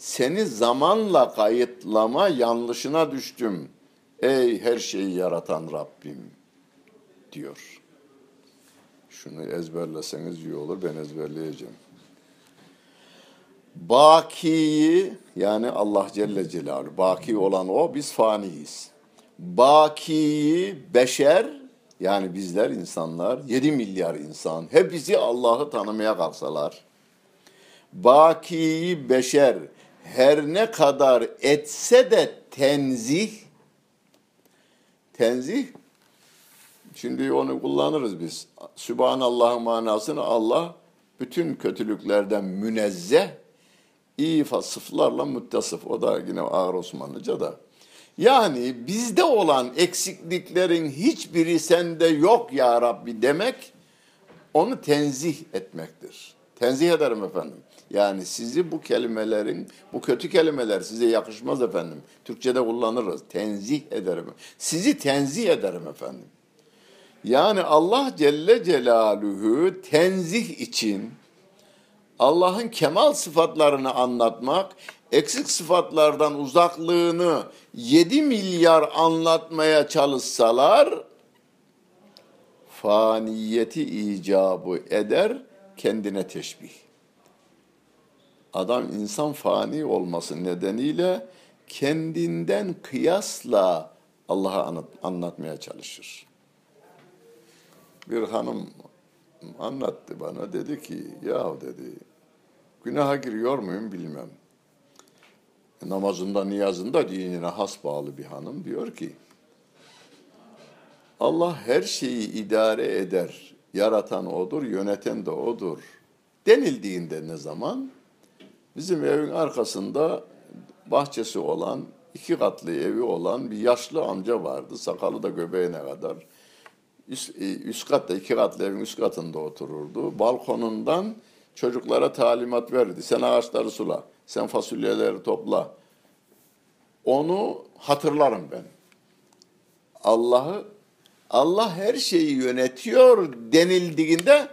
[SPEAKER 1] Seni zamanla kayıtlama yanlışına düştüm. Ey her şeyi yaratan Rabbim diyor. Şunu ezberleseniz iyi olur. Ben ezberleyeceğim. Bakiyi yani Allah Celle Celaluhu baki olan o biz faniyiz. Bakiyi beşer yani bizler insanlar 7 milyar insan hepsi Allah'ı tanımaya kalksalar bakiyi beşer her ne kadar etse de tenzih tenzih şimdi onu kullanırız biz. Sübhanallah'ın manasını Allah bütün kötülüklerden münezzeh iyi sıflarla müttasıf. O da yine ağır Osmanlıca da. Yani bizde olan eksikliklerin hiçbiri sende yok ya Rabbi demek onu tenzih etmektir. Tenzih ederim efendim. Yani sizi bu kelimelerin, bu kötü kelimeler size yakışmaz efendim. Türkçe'de kullanırız. Tenzih ederim. Sizi tenzih ederim efendim. Yani Allah Celle Celaluhu tenzih için Allah'ın kemal sıfatlarını anlatmak, eksik sıfatlardan uzaklığını 7 milyar anlatmaya çalışsalar faniyeti icabı eder kendine teşbih. Adam insan fani olması nedeniyle kendinden kıyasla Allah'a anlat, anlatmaya çalışır. Bir hanım anlattı bana dedi ki ya dedi günaha giriyor muyum bilmem. Namazında niyazında dinine has bağlı bir hanım diyor ki Allah her şeyi idare eder. Yaratan odur, yöneten de odur. Denildiğinde ne zaman? Bizim evin arkasında bahçesi olan, iki katlı evi olan bir yaşlı amca vardı. Sakalı da göbeğine kadar. Üst, e, üst katta, iki katlı evin üst katında otururdu. Balkonundan çocuklara talimat verdi. Sen ağaçları sula, sen fasulyeleri topla. Onu hatırlarım ben. Allah'ı Allah her şeyi yönetiyor denildiğinde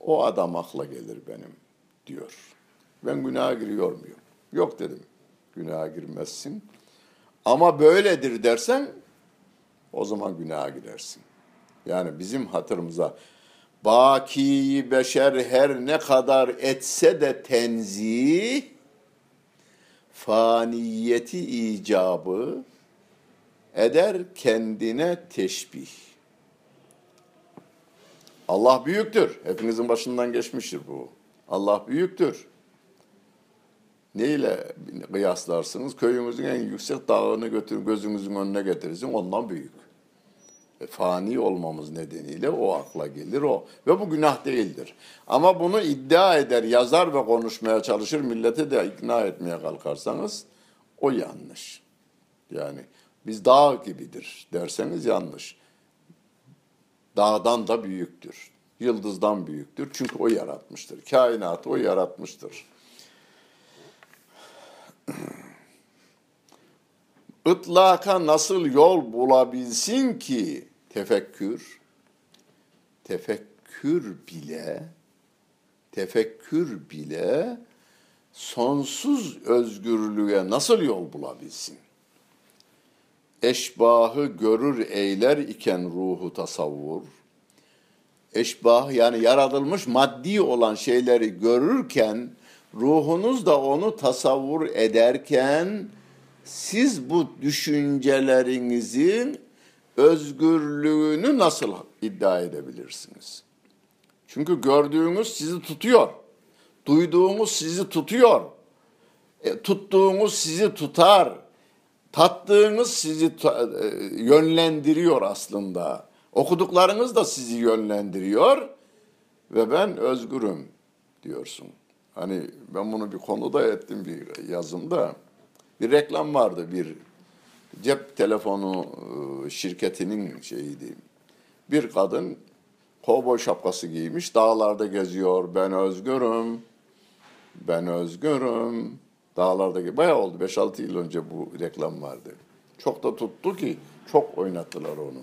[SPEAKER 1] o adam akla gelir benim diyor. Ben günaha giriyor muyum? Yok dedim. Günaha girmezsin. Ama böyledir dersen o zaman günaha girersin. Yani bizim hatırımıza baki beşer her ne kadar etse de tenzih faniyeti icabı eder kendine teşbih. Allah büyüktür. Hepinizin başından geçmiştir bu. Allah büyüktür. Neyle kıyaslarsınız? Köyümüzün en yüksek dağını götür, gözünüzün önüne getirirsin, ondan büyük. E, fani olmamız nedeniyle o akla gelir o. Ve bu günah değildir. Ama bunu iddia eder, yazar ve konuşmaya çalışır, milleti de ikna etmeye kalkarsanız o yanlış. Yani biz dağ gibidir derseniz yanlış. Dağdan da büyüktür. Yıldızdan büyüktür. Çünkü o yaratmıştır. Kainatı o yaratmıştır. Itlaka nasıl yol bulabilsin ki? Tefekkür, tefekkür bile, tefekkür bile sonsuz özgürlüğe nasıl yol bulabilsin? Eşbahı görür eyler iken ruhu tasavvur, eşbah yani yaratılmış maddi olan şeyleri görürken ruhunuz da onu tasavvur ederken siz bu düşüncelerinizin özgürlüğünü nasıl iddia edebilirsiniz? Çünkü gördüğünüz sizi tutuyor. Duyduğunuz sizi tutuyor. E, tuttuğunuz sizi tutar. Tattığınız sizi ta, e, yönlendiriyor aslında. Okuduklarınız da sizi yönlendiriyor ve ben özgürüm diyorsun. Hani ben bunu bir konuda ettim bir yazımda. Bir reklam vardı bir cep telefonu e, şirketinin şeyiydi. Bir kadın kovboy şapkası giymiş, dağlarda geziyor. Ben özgürüm, ben özgürüm. Dağlarda. Bayağı oldu, 5-6 yıl önce bu reklam vardı. Çok da tuttu ki, çok oynattılar onu.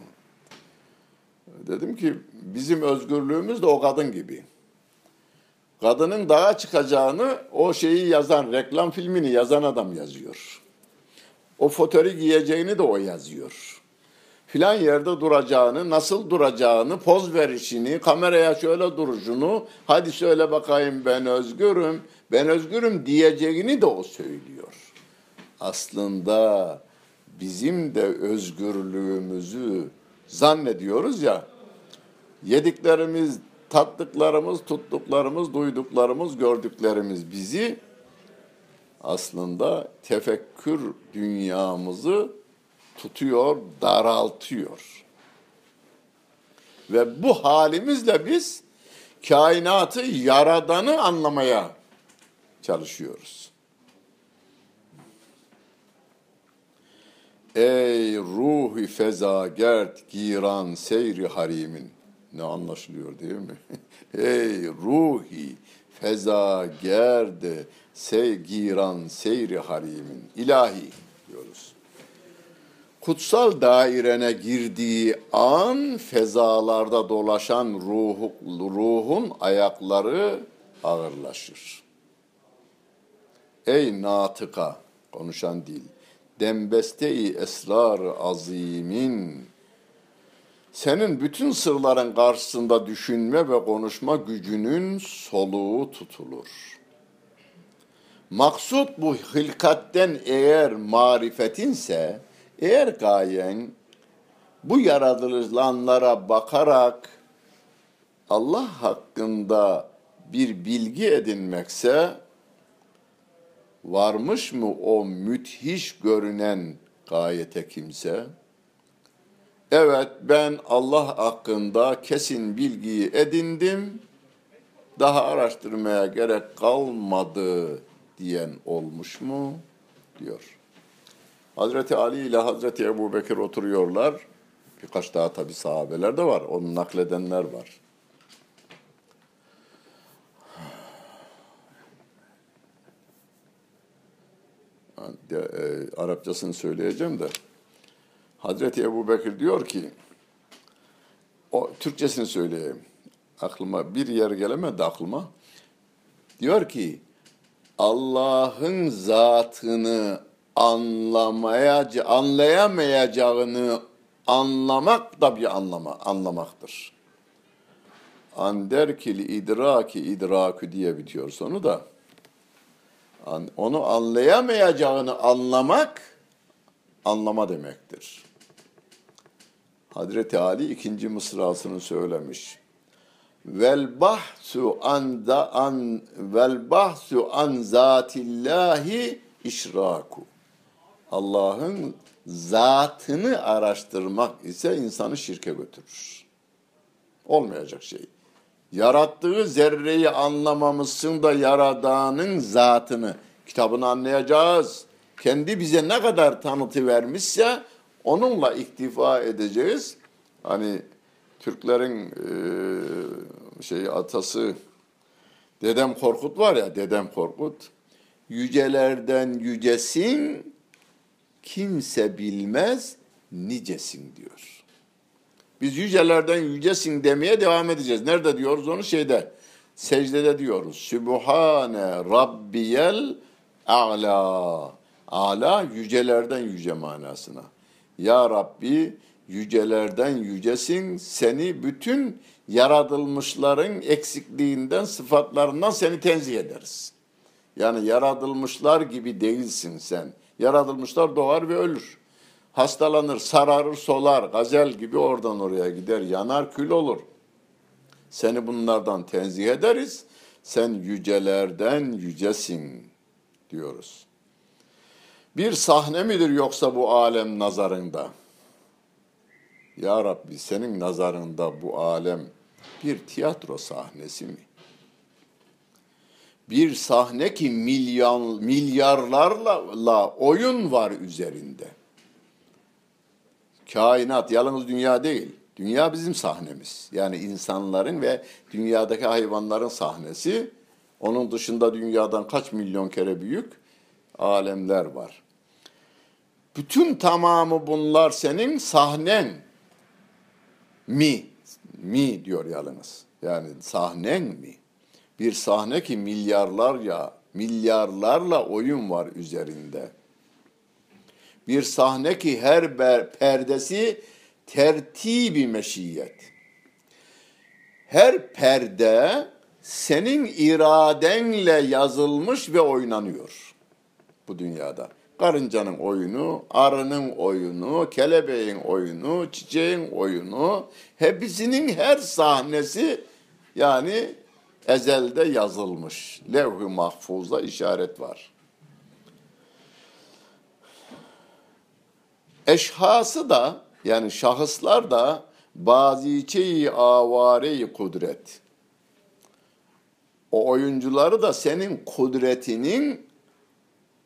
[SPEAKER 1] Dedim ki bizim özgürlüğümüz de o kadın gibi. Kadının dağa çıkacağını o şeyi yazan, reklam filmini yazan adam yazıyor. O fotörü giyeceğini de o yazıyor. Filan yerde duracağını, nasıl duracağını, poz verişini, kameraya şöyle duruşunu, hadi söyle bakayım ben özgürüm, ben özgürüm diyeceğini de o söylüyor. Aslında bizim de özgürlüğümüzü zannediyoruz ya, yediklerimiz, tattıklarımız, tuttuklarımız, duyduklarımız, gördüklerimiz bizi aslında tefekkür dünyamızı tutuyor, daraltıyor. Ve bu halimizle biz kainatı yaradanı anlamaya çalışıyoruz. Ey ruhi fezagert giran seyri harimin. Ne anlaşılıyor değil mi? Ey ruhi fezagerde sey giran seyri harimin. ilahi diyoruz. Kutsal dairene girdiği an fezalarda dolaşan ruhu, ruhun ayakları ağırlaşır. Ey natıka, konuşan dil, dembeste-i esrar azimin, senin bütün sırların karşısında düşünme ve konuşma gücünün soluğu tutulur. Maksut bu hilkatten eğer marifetinse, eğer gayen bu yaratılanlara bakarak Allah hakkında bir bilgi edinmekse, varmış mı o müthiş görünen gayete kimse? Evet ben Allah hakkında kesin bilgiyi edindim, daha araştırmaya gerek kalmadı diyen olmuş mu? diyor. Hazreti Ali ile Hazreti Ebu Bekir oturuyorlar. Birkaç daha tabi sahabeler de var. Onu nakledenler var. E, Arapçasını söyleyeceğim de. Hazreti Ebu Bekir diyor ki, o Türkçesini söyleyeyim. Aklıma bir yer gelemedi aklıma. Diyor ki Allah'ın zatını anlamaya anlayamayacağını anlamak da bir anlama anlamaktır. Anderkil idraki idrakü diye bitiyor sonu da. Onu anlayamayacağını anlamak anlama demektir. Hazreti Ali ikinci mısrasını söylemiş. Vel bahsu an da an vel bahsu an zatillahi işraku. Allah'ın zatını araştırmak ise insanı şirke götürür. Olmayacak şey. Yarattığı zerreyi anlamamışsın da yaradanın zatını, kitabını anlayacağız. Kendi bize ne kadar tanıtı vermişse onunla iktifa edeceğiz. Hani Türklerin eee şey atası Dedem Korkut var ya Dedem Korkut. Yücelerden yücesin kimse bilmez nicesin diyor. Biz yücelerden yücesin demeye devam edeceğiz. Nerede diyoruz onu? Şeyde. Secdede diyoruz. Sübhane Rabbiyel A'la. A'la yücelerden yüce manasına. Ya Rabbi yücelerden yücesin. Seni bütün yaratılmışların eksikliğinden, sıfatlarından seni tenzih ederiz. Yani yaratılmışlar gibi değilsin sen. Yaratılmışlar doğar ve ölür. Hastalanır, sararır, solar, gazel gibi oradan oraya gider, yanar, kül olur. Seni bunlardan tenzih ederiz. Sen yücelerden yücesin diyoruz. Bir sahne midir yoksa bu alem nazarında? Ya Rabbi senin nazarında bu alem bir tiyatro sahnesi mi? Bir sahne ki milyon, milyarlarla oyun var üzerinde. Kainat yalnız dünya değil. Dünya bizim sahnemiz. Yani insanların ve dünyadaki hayvanların sahnesi. Onun dışında dünyadan kaç milyon kere büyük alemler var. Bütün tamamı bunlar senin sahnen mi? Mi diyor yalnız. Yani sahnen mi? Bir sahne ki milyarlarca, milyarlarla oyun var üzerinde. Bir sahne ki her ber- perdesi tertibi meşiyet. Her perde senin iradenle yazılmış ve oynanıyor bu dünyada. Karıncanın oyunu, arının oyunu, kelebeğin oyunu, çiçeğin oyunu, hepsinin her sahnesi yani ezelde yazılmış. Levh-i mahfuzda işaret var. Eşhası da yani şahıslar da baziçeyi avare kudret. O oyuncuları da senin kudretinin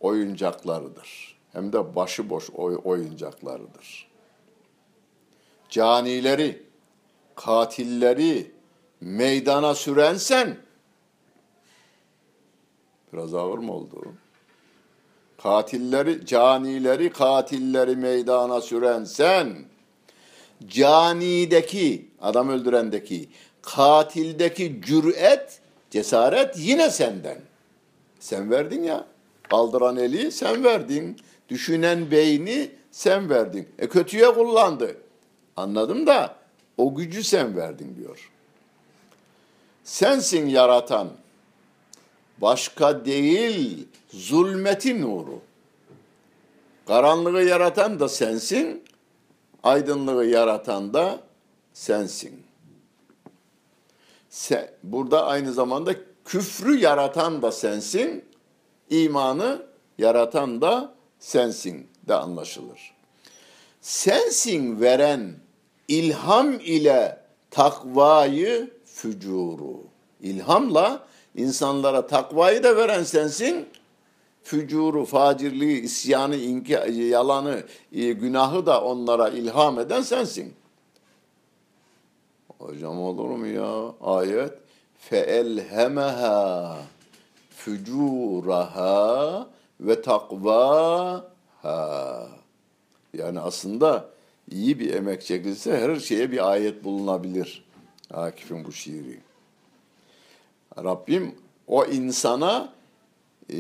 [SPEAKER 1] oyuncaklarıdır. Hem de başıboş oy- oyuncaklarıdır. Canileri, katilleri meydana süren sen. Biraz ağır mı oldu? Katilleri, canileri, katilleri meydana süren sen. Canideki, adam öldürendeki, katildeki cüret, cesaret yine senden. Sen verdin ya. Kaldıran eli sen verdin. Düşünen beyni sen verdin. E kötüye kullandı. Anladım da o gücü sen verdin diyor. Sensin yaratan. Başka değil zulmetin nuru. Karanlığı yaratan da sensin. Aydınlığı yaratan da sensin. Sen, burada aynı zamanda küfrü yaratan da sensin. imanı yaratan da sensin de anlaşılır. Sensin veren ilham ile takvayı fücuru. İlhamla insanlara takvayı da veren sensin. Fücuru, facirliği, isyanı, inki, yalanı, e, günahı da onlara ilham eden sensin. Hocam olur mu ya? Ayet. فَاَلْهَمَهَا fücuraha ve takvaha. Yani aslında iyi bir emek çekilse her şeye bir ayet bulunabilir. Akif'in bu şiiri. Rabbim o insana e,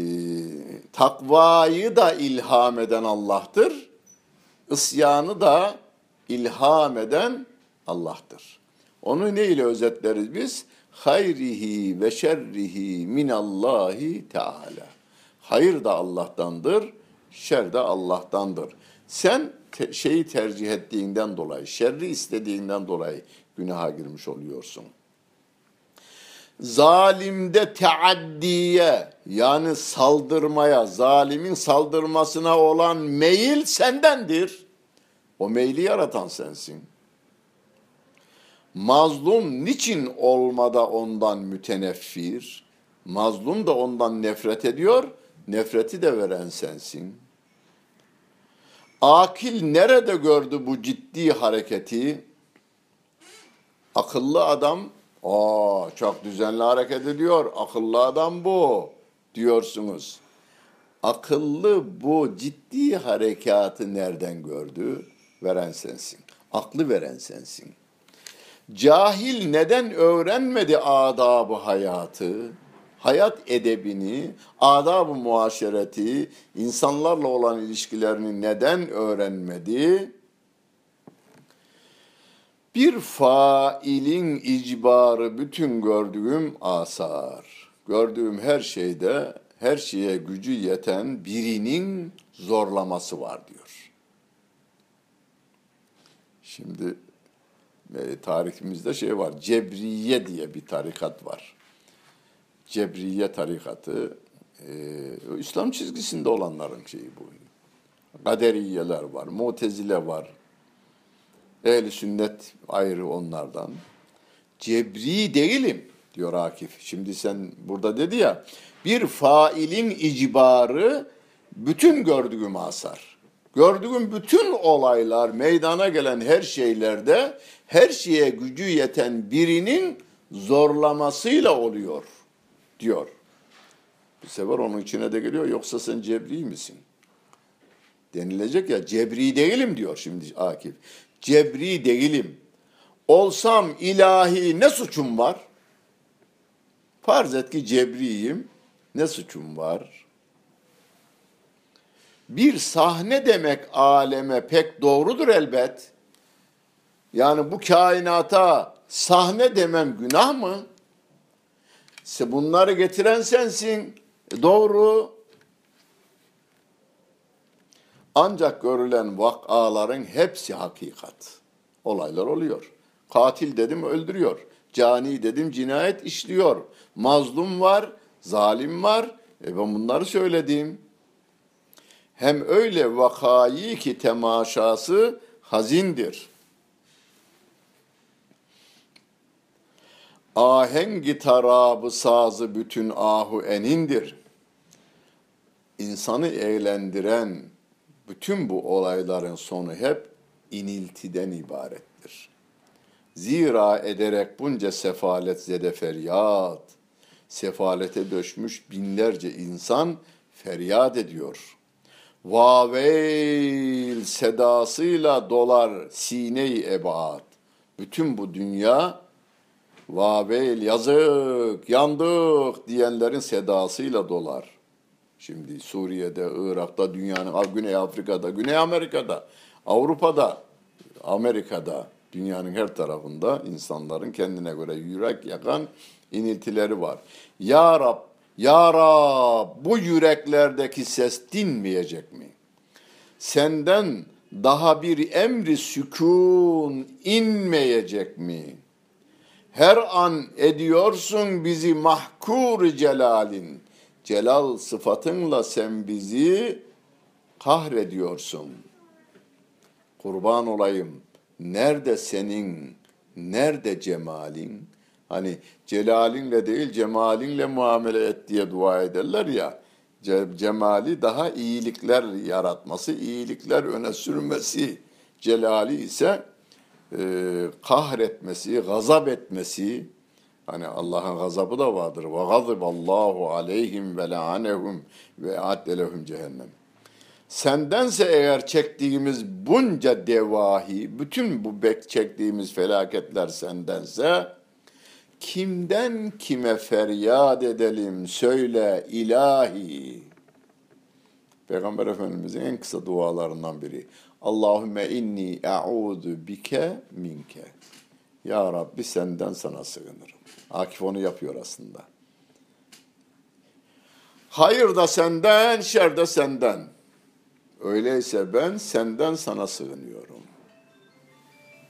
[SPEAKER 1] takvayı da ilham eden Allah'tır. Isyanı da ilham eden Allah'tır. Onu ne ile özetleriz biz? Hayrihi ve şerrihi minallahi teala. Hayır da Allah'tandır, şer de Allah'tandır. Sen te- şeyi tercih ettiğinden dolayı, şerri istediğinden dolayı günaha girmiş oluyorsun. Zalimde teaddiye yani saldırmaya, zalimin saldırmasına olan meyil sendendir. O meyli yaratan sensin. Mazlum niçin olmada ondan müteneffir? Mazlum da ondan nefret ediyor, nefreti de veren sensin. Akil nerede gördü bu ciddi hareketi? Akıllı adam, aa çok düzenli hareket ediyor, akıllı adam bu diyorsunuz. Akıllı bu ciddi harekatı nereden gördü? Veren sensin. Aklı veren sensin. Cahil neden öğrenmedi adabı hayatı? Hayat edebini, adab-ı muaşereti, insanlarla olan ilişkilerini neden öğrenmedi? Bir failin icbarı bütün gördüğüm asar. Gördüğüm her şeyde, her şeye gücü yeten birinin zorlaması var diyor. Şimdi e, tarihimizde şey var, Cebriye diye bir tarikat var. Cebriye tarikatı, e, İslam çizgisinde olanların şeyi bu. Kaderiyeler var, Mutezile var, Ehli sünnet ayrı onlardan. Cebri değilim diyor Akif. Şimdi sen burada dedi ya bir failin icbarı bütün gördüğüm asar. Gördüğüm bütün olaylar, meydana gelen her şeylerde her şeye gücü yeten birinin zorlamasıyla oluyor diyor. Bir sefer onun içine de geliyor yoksa sen cebri misin? Denilecek ya cebri değilim diyor şimdi Akif. Cebri değilim. Olsam ilahi ne suçum var? Farz et ki cebriyim. Ne suçum var? Bir sahne demek aleme pek doğrudur elbet. Yani bu kainata sahne demem günah mı? Bunları getiren sensin. E doğru. Ancak görülen vakaların hepsi hakikat. Olaylar oluyor. Katil dedim öldürüyor. Cani dedim cinayet işliyor. Mazlum var, zalim var. E ben bunları söyledim. Hem öyle vakayı ki temaşası hazindir. Ahengi tarabı sazı bütün ahu enindir. İnsanı eğlendiren bütün bu olayların sonu hep iniltiden ibarettir. Zira ederek bunca sefalet zede feryat, sefalete döşmüş binlerce insan feryat ediyor. Vaveil sedasıyla dolar sine-i ebaat. Bütün bu dünya vaveil yazık, yandık diyenlerin sedasıyla dolar. Şimdi Suriye'de, Irak'ta, dünyanın, Güney Afrika'da, Güney Amerika'da, Avrupa'da, Amerika'da, dünyanın her tarafında insanların kendine göre yürek yakan iniltileri var. Ya Rab, Ya Rab bu yüreklerdeki ses dinmeyecek mi? Senden daha bir emri sükun inmeyecek mi? Her an ediyorsun bizi mahkur celalin. Celal sıfatınla sen bizi kahrediyorsun. Kurban olayım. Nerede senin, nerede cemalin? Hani celalinle değil cemalinle muamele et diye dua ederler ya. Cemali daha iyilikler yaratması, iyilikler öne sürmesi. Celali ise e, kahretmesi, gazap etmesi, Hani Allah'ın gazabı da vardır. Ve gaziballahu aleyhim ve la'anehum ve a'dde lehum cehennem. Sendense eğer çektiğimiz bunca devahi, bütün bu bek çektiğimiz felaketler sendense, kimden kime feryat edelim söyle ilahi. Peygamber Efendimizin en kısa dualarından biri. Allahümme inni e'udu bike minke. Ya Rabbi senden sana sığınırım. Akif onu yapıyor aslında. Hayır da senden, şer de senden. Öyleyse ben senden sana sığınıyorum.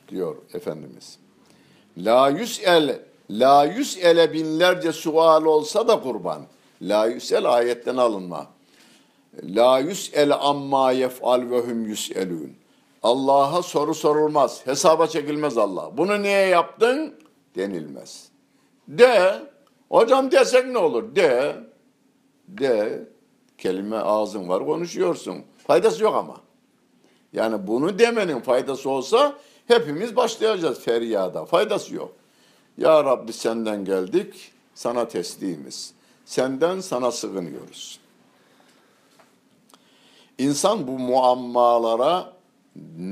[SPEAKER 1] Diyor Efendimiz. La yüs'el, la yüs'ele binlerce sual olsa da kurban. La yüs'el ayetten alınma. La yüs'el amma yef'al ve hum yüs'elûn. Allah'a soru sorulmaz. Hesaba çekilmez Allah. Bunu niye yaptın? Denilmez. De. Hocam desek ne olur? De. De. Kelime ağzın var konuşuyorsun. Faydası yok ama. Yani bunu demenin faydası olsa hepimiz başlayacağız feryada. Faydası yok. Ya Rabbi senden geldik, sana teslimiz. Senden sana sığınıyoruz. İnsan bu muammalara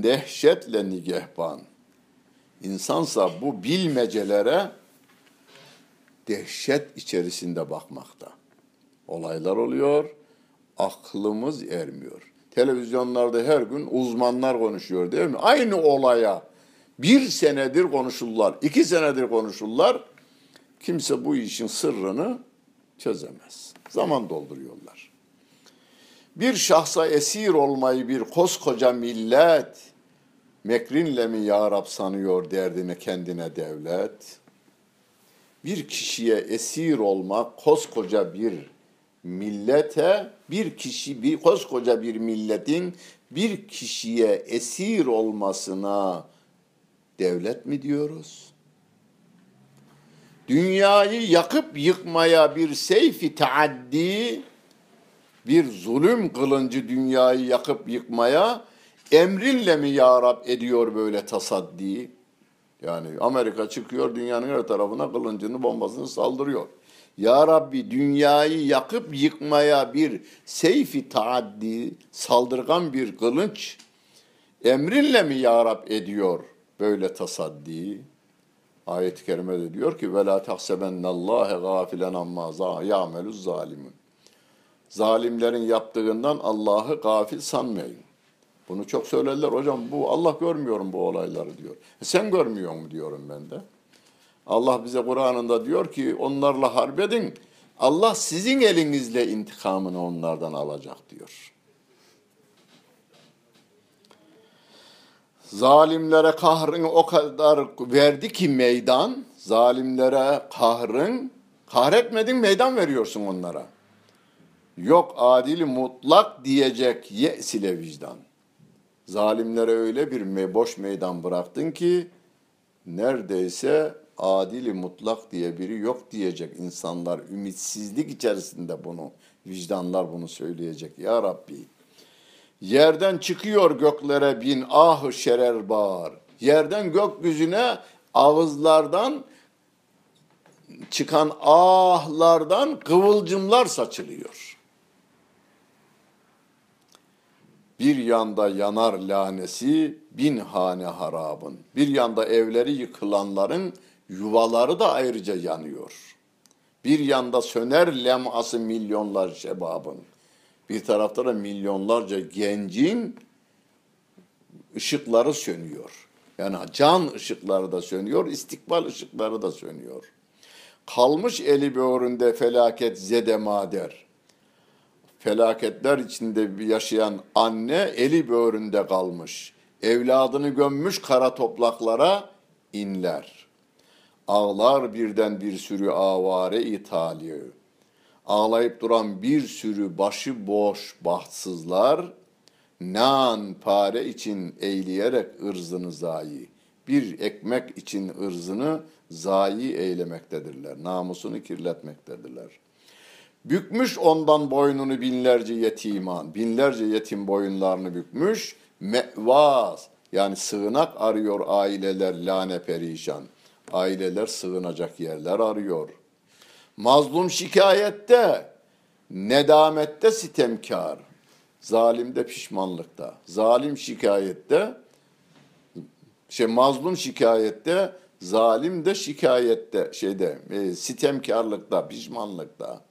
[SPEAKER 1] dehşetle nigehban. İnsansa bu bilmecelere dehşet içerisinde bakmakta. Olaylar oluyor, aklımız ermiyor. Televizyonlarda her gün uzmanlar konuşuyor değil mi? Aynı olaya bir senedir konuşurlar, iki senedir konuşurlar. Kimse bu işin sırrını çözemez. Zaman dolduruyorlar. Bir şahsa esir olmayı bir koskoca millet mekrinle mi ya Rab sanıyor derdini kendine devlet? Bir kişiye esir olmak koskoca bir millete bir kişi bir koskoca bir milletin bir kişiye esir olmasına devlet mi diyoruz? Dünyayı yakıp yıkmaya bir seyfi taaddi, bir zulüm kılıncı dünyayı yakıp yıkmaya emrinle mi ya Rab ediyor böyle tasaddi? Yani Amerika çıkıyor dünyanın her tarafına kılıncını bombasını saldırıyor. Ya Rabbi dünyayı yakıp yıkmaya bir seyfi taaddi, saldırgan bir kılınç emrinle mi Ya Rab ediyor böyle tasaddi ayet-i kerimede diyor ki ve la tahsebennallâhe gâfilen ammâ ya'meluz zalimun. Zalimlerin yaptığından Allah'ı gafil sanmayın. Bunu çok söylerler hocam bu Allah görmüyorum bu olayları diyor. E sen görmüyor mu diyorum ben de. Allah bize Kur'an'ında diyor ki onlarla harbedin. Allah sizin elinizle intikamını onlardan alacak diyor. Zalimlere kahrını o kadar verdi ki meydan, zalimlere kahrın, kahretmedin meydan veriyorsun onlara. Yok adil mutlak diyecek ye'sile vicdan. Zalimlere öyle bir boş meydan bıraktın ki neredeyse adili mutlak diye biri yok diyecek insanlar. Ümitsizlik içerisinde bunu, vicdanlar bunu söyleyecek. Ya Rabbi, yerden çıkıyor göklere bin ah şerer bağır. Yerden gökyüzüne ağızlardan çıkan ahlardan kıvılcımlar saçılıyor. Bir yanda yanar lanesi bin hane harabın. Bir yanda evleri yıkılanların yuvaları da ayrıca yanıyor. Bir yanda söner leması milyonlar şebabın. Bir tarafta da milyonlarca gencin ışıkları sönüyor. Yani can ışıkları da sönüyor, istikbal ışıkları da sönüyor. Kalmış eli böğründe felaket zede mader. Felaketler içinde yaşayan anne eli böğründe kalmış. Evladını gömmüş kara toplaklara inler.'' Ağlar birden bir sürü avare ithali. Ağlayıp duran bir sürü başı boş bahtsızlar, nan pare için eğleyerek ırzını zayi, bir ekmek için ırzını zayi eylemektedirler, namusunu kirletmektedirler. Bükmüş ondan boynunu binlerce yetiman, binlerce yetim boyunlarını bükmüş, mevaz yani sığınak arıyor aileler lane perişan. Aileler sığınacak yerler arıyor. Mazlum şikayette, nedamette sitemkar. Zalim de pişmanlıkta. Zalim şikayette, şey mazlum şikayette, zalim de şikayette, şeyde, e, sitemkarlıkta, pişmanlıkta.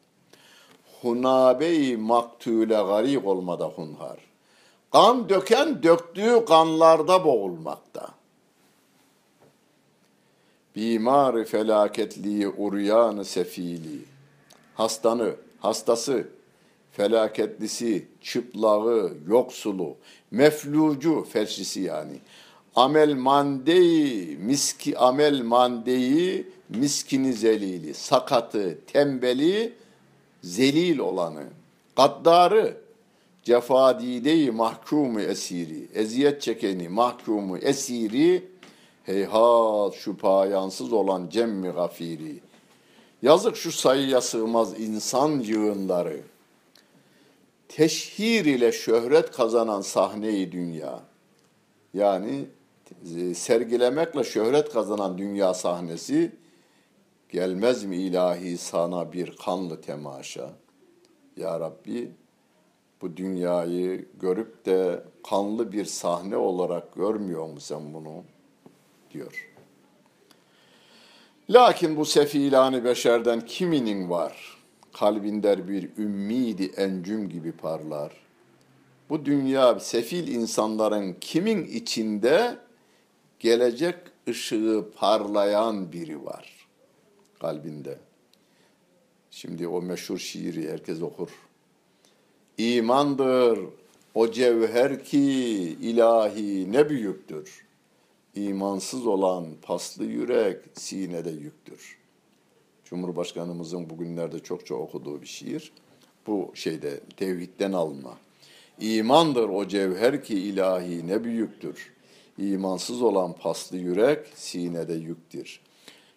[SPEAKER 1] Hunabe-i maktule garik olmada hunhar. Kan döken döktüğü kanlarda boğulmakta. Bimar felaketli uryanı sefili. Hastanı, hastası, felaketlisi, çıplağı, yoksulu, meflucu, felçlisi yani. Amel mandeyi, miski amel mandeyi, miskini zelili, sakatı, tembeli, zelil olanı, gaddarı, cefadideyi mahkumu esiri, eziyet çekeni mahkumu esiri, heyhat şu payansız olan cemmi gafiri. Yazık şu sayıya sığmaz insan yığınları. Teşhir ile şöhret kazanan sahneyi dünya. Yani e, sergilemekle şöhret kazanan dünya sahnesi gelmez mi ilahi sana bir kanlı temaşa? Ya Rabbi bu dünyayı görüp de kanlı bir sahne olarak görmüyor musun sen bunu? Diyor. Lakin bu sefilanı beşerden kiminin var? Kalbinde bir ümmidi encüm gibi parlar. Bu dünya sefil insanların kimin içinde gelecek ışığı parlayan biri var kalbinde. Şimdi o meşhur şiiri herkes okur. İmandır o cevher ki ilahi ne büyüktür. İmansız olan paslı yürek sinede yüktür. Cumhurbaşkanımızın bugünlerde çokça okuduğu bir şiir. Bu şeyde tevhidden alma. İmandır o cevher ki ilahi ne büyüktür. İmansız olan paslı yürek sinede yüktür.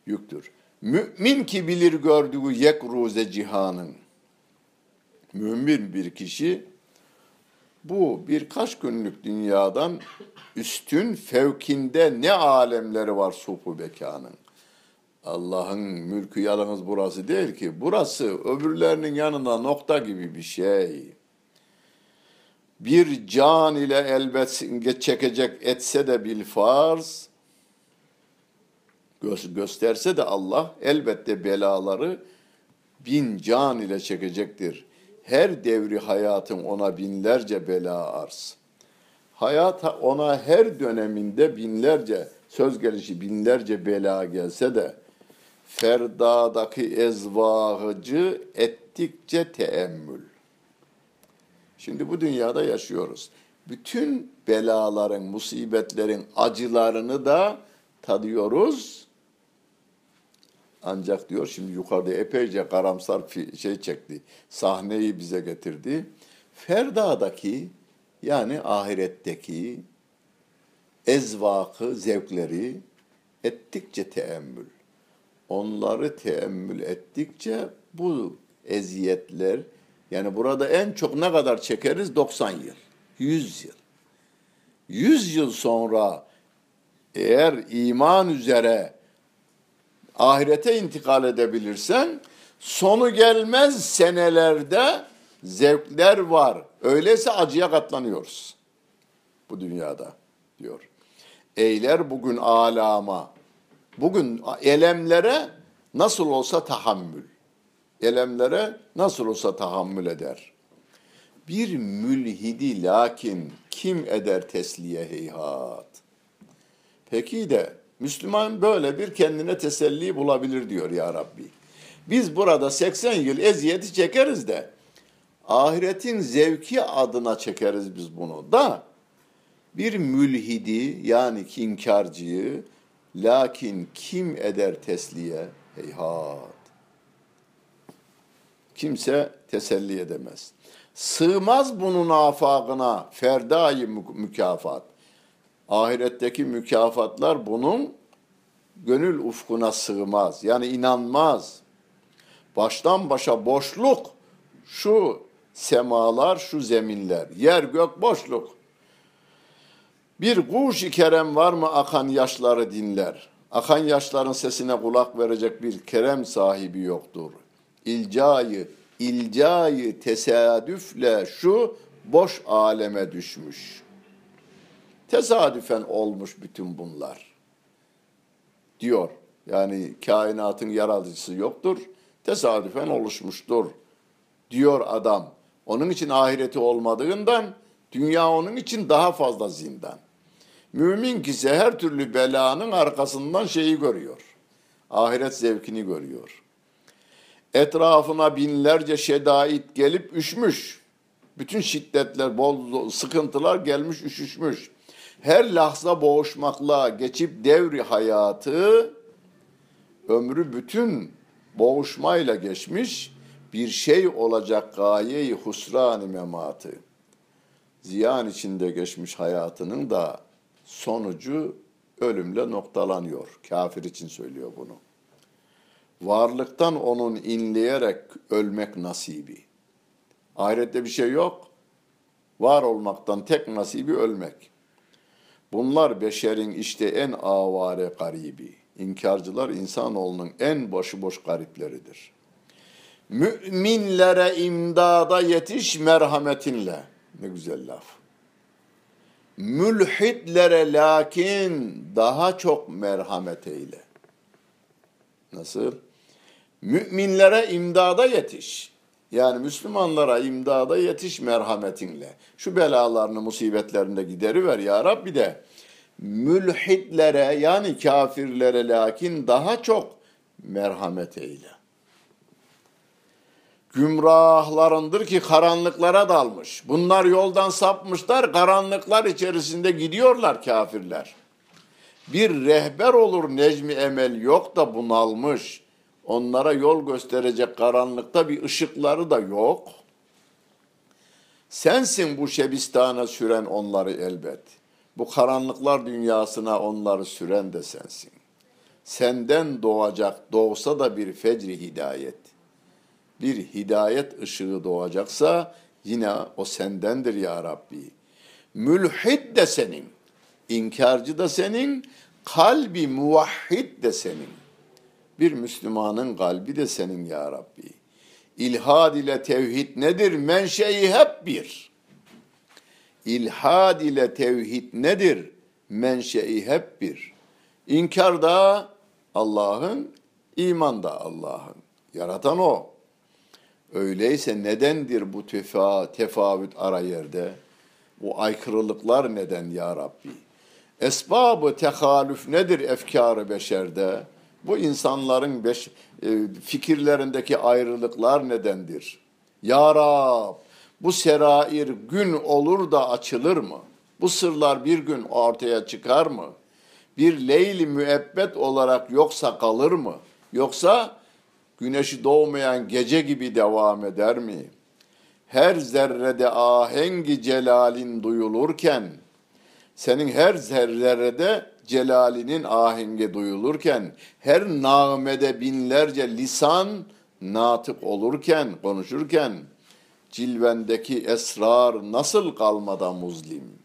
[SPEAKER 1] Yüktür. Mümin ki bilir gördüğü yek ruze cihanın. Mümin bir kişi bu birkaç günlük dünyadan üstün fevkinde ne alemleri var sufu bekanın. Allah'ın mülkü yalnız burası değil ki. Burası öbürlerinin yanında nokta gibi bir şey. Bir can ile elbet çekecek etse de bil farz, gösterse de Allah elbette belaları bin can ile çekecektir. Her devri hayatın ona binlerce bela arz. Hayat ona her döneminde binlerce, söz gelişi binlerce bela gelse de ferdadaki ezvahıcı ettikçe teemmül. Şimdi bu dünyada yaşıyoruz. Bütün belaların, musibetlerin acılarını da tadıyoruz. Ancak diyor şimdi yukarıda epeyce karamsar şey çekti. Sahneyi bize getirdi. Ferda'daki yani ahiretteki ezvakı, zevkleri ettikçe teemmül. Onları teemmül ettikçe bu eziyetler yani burada en çok ne kadar çekeriz? 90 yıl, 100 yıl. 100 yıl sonra eğer iman üzere ahirete intikal edebilirsen sonu gelmez senelerde zevkler var. Öyleyse acıya katlanıyoruz bu dünyada diyor. Eyler bugün alama, bugün elemlere nasıl olsa tahammül, elemlere nasıl olsa tahammül eder. Bir mülhidi lakin kim eder tesliye heyhat. Peki de Müslüman böyle bir kendine teselli bulabilir diyor ya Rabbi. Biz burada 80 yıl eziyeti çekeriz de ahiretin zevki adına çekeriz biz bunu da bir mülhidi yani kinkarcıyı lakin kim eder tesliye heyhat kimse teselli edemez. Sığmaz bunun afakına ferdayı mükafat. Ahiretteki mükafatlar bunun gönül ufkuna sığmaz. Yani inanmaz. Baştan başa boşluk şu semalar, şu zeminler. Yer gök boşluk. Bir kuş kerem var mı akan yaşları dinler. Akan yaşların sesine kulak verecek bir kerem sahibi yoktur. İlcayı, ilcayı tesadüfle şu boş aleme düşmüş. Tesadüfen olmuş bütün bunlar. Diyor. Yani kainatın yaratıcısı yoktur. Tesadüfen oluşmuştur. Diyor adam. Onun için ahireti olmadığından dünya onun için daha fazla zindan. Mümin ise her türlü belanın arkasından şeyi görüyor. Ahiret zevkini görüyor. Etrafına binlerce şedait gelip üşmüş. Bütün şiddetler, bol sıkıntılar gelmiş, üşüşmüş. Her lahza boğuşmakla geçip devri hayatı, ömrü bütün boğuşmayla geçmiş, bir şey olacak gaye-i husran-ı mematı. Ziyan içinde geçmiş hayatının da sonucu ölümle noktalanıyor. Kafir için söylüyor bunu. Varlıktan onun inleyerek ölmek nasibi. Ahirette bir şey yok. Var olmaktan tek nasibi ölmek. Bunlar beşerin işte en avare garibi. İnkarcılar insanoğlunun en başıboş garipleridir. Müminlere imdada yetiş merhametinle. Ne güzel laf. Mülhitlere lakin daha çok merhamet eyle. Nasıl? Müminlere imdada yetiş. Yani Müslümanlara imdada yetiş merhametinle. Şu belalarını, musibetlerini de gideriver ya Rabbi de. Mülhitlere yani kafirlere lakin daha çok merhamet eyle. Gümrahlarındır ki karanlıklara dalmış. Bunlar yoldan sapmışlar, karanlıklar içerisinde gidiyorlar kafirler. Bir rehber olur Necmi Emel yok da bunalmış. Onlara yol gösterecek karanlıkta bir ışıkları da yok. Sensin bu şebistana süren onları elbet. Bu karanlıklar dünyasına onları süren de sensin. Senden doğacak, doğsa da bir fecri hidayet. Bir hidayet ışığı doğacaksa yine o sendendir ya Rabbi. Mülhid de senin, inkarcı da senin, kalbi muvahhid de senin. Bir Müslümanın kalbi de senin ya Rabbi. İlhad ile tevhid nedir? Menşei hep bir. İlhad ile tevhid nedir? Menşei hep bir. İnkar da Allah'ın, iman da Allah'ın. Yaratan o. Öyleyse nedendir bu tefa, tefavüt ara yerde? Bu aykırılıklar neden ya Rabbi? Esbabı tehalüf nedir efkarı beşerde? Bu insanların beş, e, fikirlerindeki ayrılıklar nedendir? Ya Rab, bu serair gün olur da açılır mı? Bu sırlar bir gün ortaya çıkar mı? Bir leyli müebbet olarak yoksa kalır mı? Yoksa güneşi doğmayan gece gibi devam eder mi? Her zerrede ahengi celalin duyulurken, senin her zerrede celalinin ahengi duyulurken, her nağmede binlerce lisan natık olurken, konuşurken, cilvendeki esrar nasıl kalmada muzlim?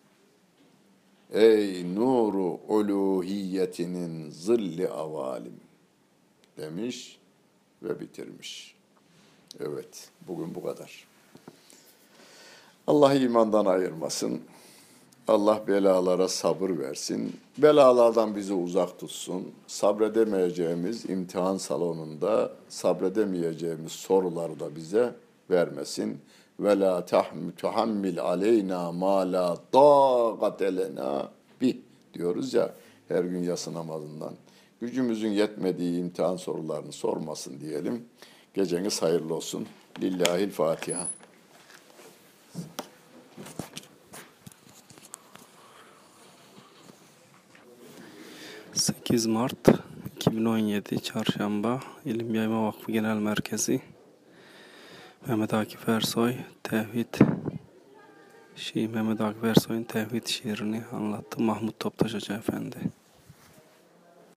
[SPEAKER 1] Ey nuru uluhiyetinin zilli avalim demiş ve bitirmiş. Evet, bugün bu kadar. Allah imandan ayırmasın. Allah belalara sabır versin. Belalardan bizi uzak tutsun. Sabredemeyeceğimiz imtihan salonunda sabredemeyeceğimiz soruları da bize vermesin. Ve la tuhammil aleyna ma la taqate lena bih diyoruz ya her gün yatsı namazından. Gücümüzün yetmediği imtihan sorularını sormasın diyelim. Geceniz hayırlı olsun. Lillahil Fatiha.
[SPEAKER 3] 8 Mart 2017 Çarşamba İlim Yayma Vakfı Genel Merkezi Mehmet Akif Ersoy Tevhid Şii Mehmet Akif Ersoy'un Tevhid şiirini anlattı Mahmut Toptaş Hoca Efendi.